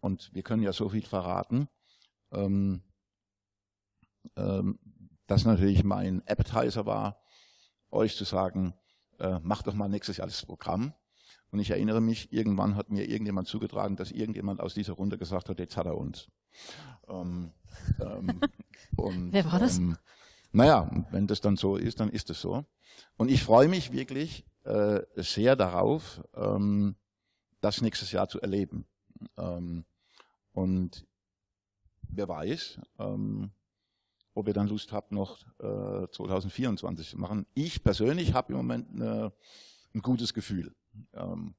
Und wir können ja so viel verraten. Ähm, ähm, das natürlich mein Appetizer war, euch zu sagen, äh, mach doch mal nächstes Jahr das Programm. Und ich erinnere mich, irgendwann hat mir irgendjemand zugetragen, dass irgendjemand aus dieser Runde gesagt hat, jetzt hat er uns. Ähm, ähm, und, Wer war das? Ähm, naja, wenn das dann so ist, dann ist es so. Und ich freue mich wirklich äh, sehr darauf, ähm, das nächstes Jahr zu erleben. Ähm, und wer weiß, ähm, ob ihr dann Lust habt, noch äh, 2024 zu machen. Ich persönlich habe im Moment eine, ein gutes Gefühl. Ähm,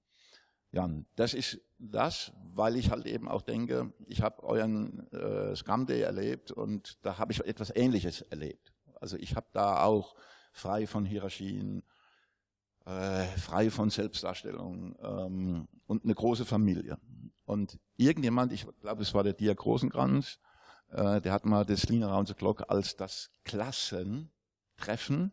Jan, das ist das, weil ich halt eben auch denke, ich habe euren äh, Scrum Day erlebt und da habe ich etwas Ähnliches erlebt. Also ich habe da auch frei von Hierarchien, äh, frei von Selbstdarstellung ähm, und eine große Familie. Und irgendjemand, ich glaube, es war der Dirk Rosenkranz, äh, der hat mal das Lean Around the Clock als das Klassentreffen,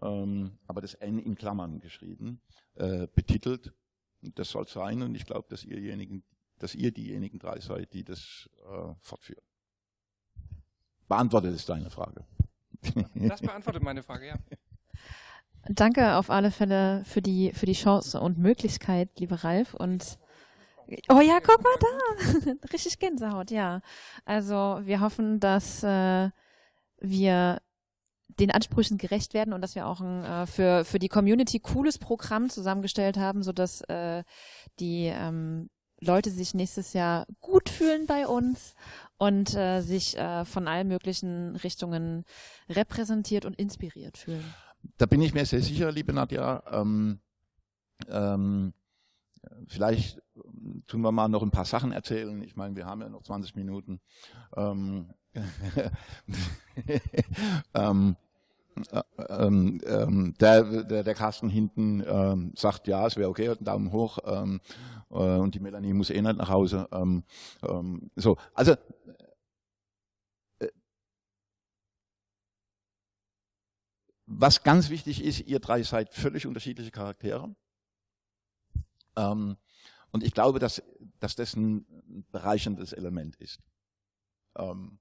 ähm, aber das N in Klammern geschrieben, äh, betitelt. Das soll sein und ich glaube, dass ihrjenigen, dass ihr diejenigen drei seid, die das äh, fortführen. Beantwortet ist deine Frage. Das beantwortet meine Frage, ja. Danke auf alle Fälle für die, für die Chance und Möglichkeit, lieber Ralf. Und Oh ja, guck mal da. Richtig Gänsehaut, ja. Also wir hoffen, dass äh, wir den Ansprüchen gerecht werden und dass wir auch ein äh, für für die Community cooles Programm zusammengestellt haben, so dass äh, die ähm, Leute sich nächstes Jahr gut fühlen bei uns und äh, sich äh, von allen möglichen Richtungen repräsentiert und inspiriert fühlen. Da bin ich mir sehr sicher, liebe Nadja. Ähm, ähm, vielleicht tun wir mal noch ein paar Sachen erzählen. Ich meine, wir haben ja noch 20 Minuten. Ähm, ähm, äh, ähm, ähm, der, der, der Carsten hinten ähm, sagt, ja, es wäre okay, einen Daumen hoch ähm, äh, und die Melanie muss eh nicht nach Hause. So, also äh, was ganz wichtig ist, ihr drei seid völlig unterschiedliche Charaktere. Ähm, und ich glaube, dass, dass das ein bereicherndes Element ist. Ähm,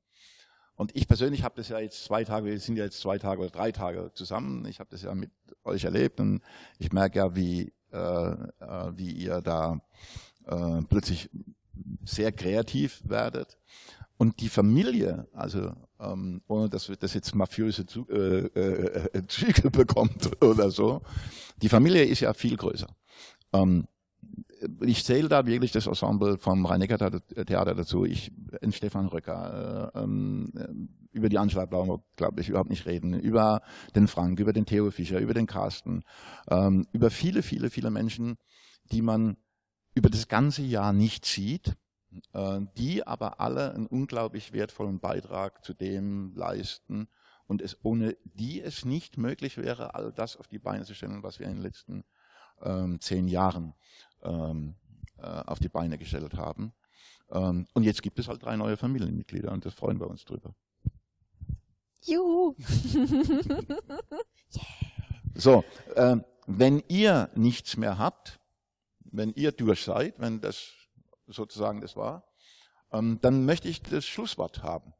und ich persönlich habe das ja jetzt zwei Tage, wir sind ja jetzt zwei Tage oder drei Tage zusammen. Ich habe das ja mit euch erlebt und ich merke ja, wie, äh, äh, wie ihr da äh, plötzlich sehr kreativ werdet. Und die Familie, also ähm, ohne dass das jetzt mafiöse Zu äh, äh, äh, Züge bekommt oder so, die Familie ist ja viel größer. Ähm, ich zähle da wirklich das Ensemble vom Rhein-Neckar-Theater dazu. Ich, Stefan Röcker, äh, ähm, äh, über die Angela Blaumer, glaube ich, überhaupt nicht reden, über den Frank, über den Theo Fischer, über den Carsten, ähm, über viele, viele, viele Menschen, die man über das ganze Jahr nicht sieht, äh, die aber alle einen unglaublich wertvollen Beitrag zu dem leisten und es ohne die es nicht möglich wäre, all das auf die Beine zu stellen, was wir in den letzten ähm, zehn Jahren ähm, äh, auf die Beine gestellt haben. Ähm, und jetzt gibt es halt drei neue Familienmitglieder und das freuen wir uns drüber. Juhu! So, äh, wenn ihr nichts mehr habt, wenn ihr durch seid, wenn das sozusagen das war, ähm, dann möchte ich das Schlusswort haben.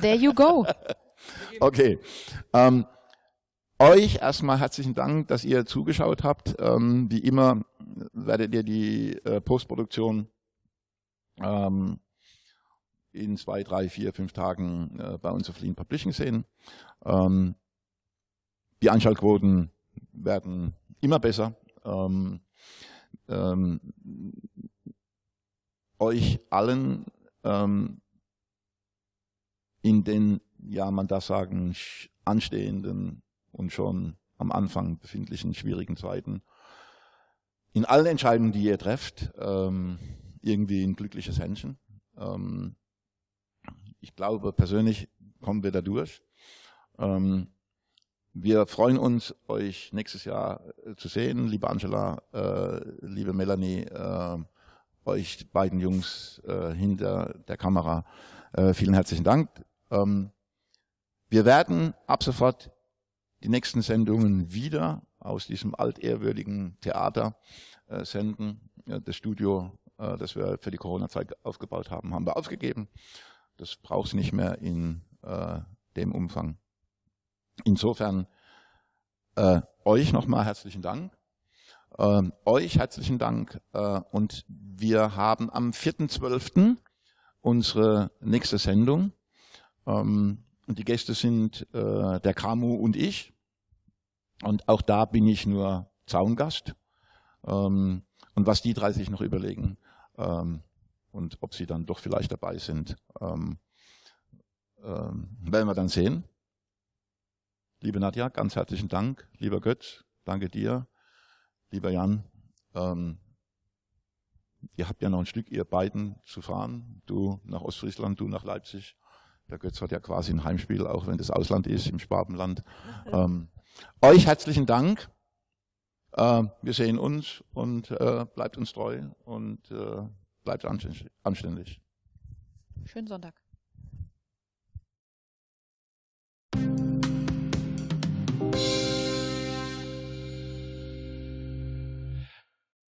There you go. Okay. Ähm, euch erstmal herzlichen Dank, dass ihr zugeschaut habt. Ähm, wie immer werdet ihr die äh, Postproduktion ähm, in zwei, drei, vier, fünf Tagen äh, bei uns auf Lean Publishing sehen. Ähm, die Einschaltquoten werden immer besser. Ähm, ähm, euch allen ähm, in den, ja, man darf sagen, anstehenden und schon am Anfang befindlichen schwierigen Zeiten in allen Entscheidungen, die ihr trefft, ähm, irgendwie ein glückliches Händchen. Ähm, ich glaube, persönlich kommen wir da durch. Ähm, wir freuen uns, euch nächstes Jahr äh, zu sehen, liebe Angela, äh, liebe Melanie, äh, euch beiden Jungs hinter der Kamera. Vielen herzlichen Dank. Wir werden ab sofort die nächsten Sendungen wieder aus diesem altehrwürdigen Theater äh, senden. Das Studio, äh, das wir für die Corona-Zeit aufgebaut haben, haben wir aufgegeben. Das braucht es nicht mehr in äh, dem Umfang. Insofern äh, euch nochmal herzlichen Dank. Äh, euch herzlichen Dank. Äh, und wir haben am 4.12. unsere nächste Sendung. Ähm, die Gäste sind äh, der Kamu und ich. Und auch da bin ich nur Zaungast. Ähm, und was die drei sich noch überlegen ähm, und ob sie dann doch vielleicht dabei sind, ähm, ähm, werden wir dann sehen. Liebe Nadja, ganz herzlichen Dank. Lieber Götz, danke dir. Lieber Jan, ähm, ihr habt ja noch ein Stück, ihr beiden zu fahren. Du nach Ostfriesland, du nach Leipzig. Der Götz hat ja quasi ein Heimspiel, auch wenn das Ausland ist, im Schwabenland. Ähm, euch herzlichen Dank. Äh, wir sehen uns und äh, bleibt uns treu und äh, bleibt anständig. Schönen Sonntag.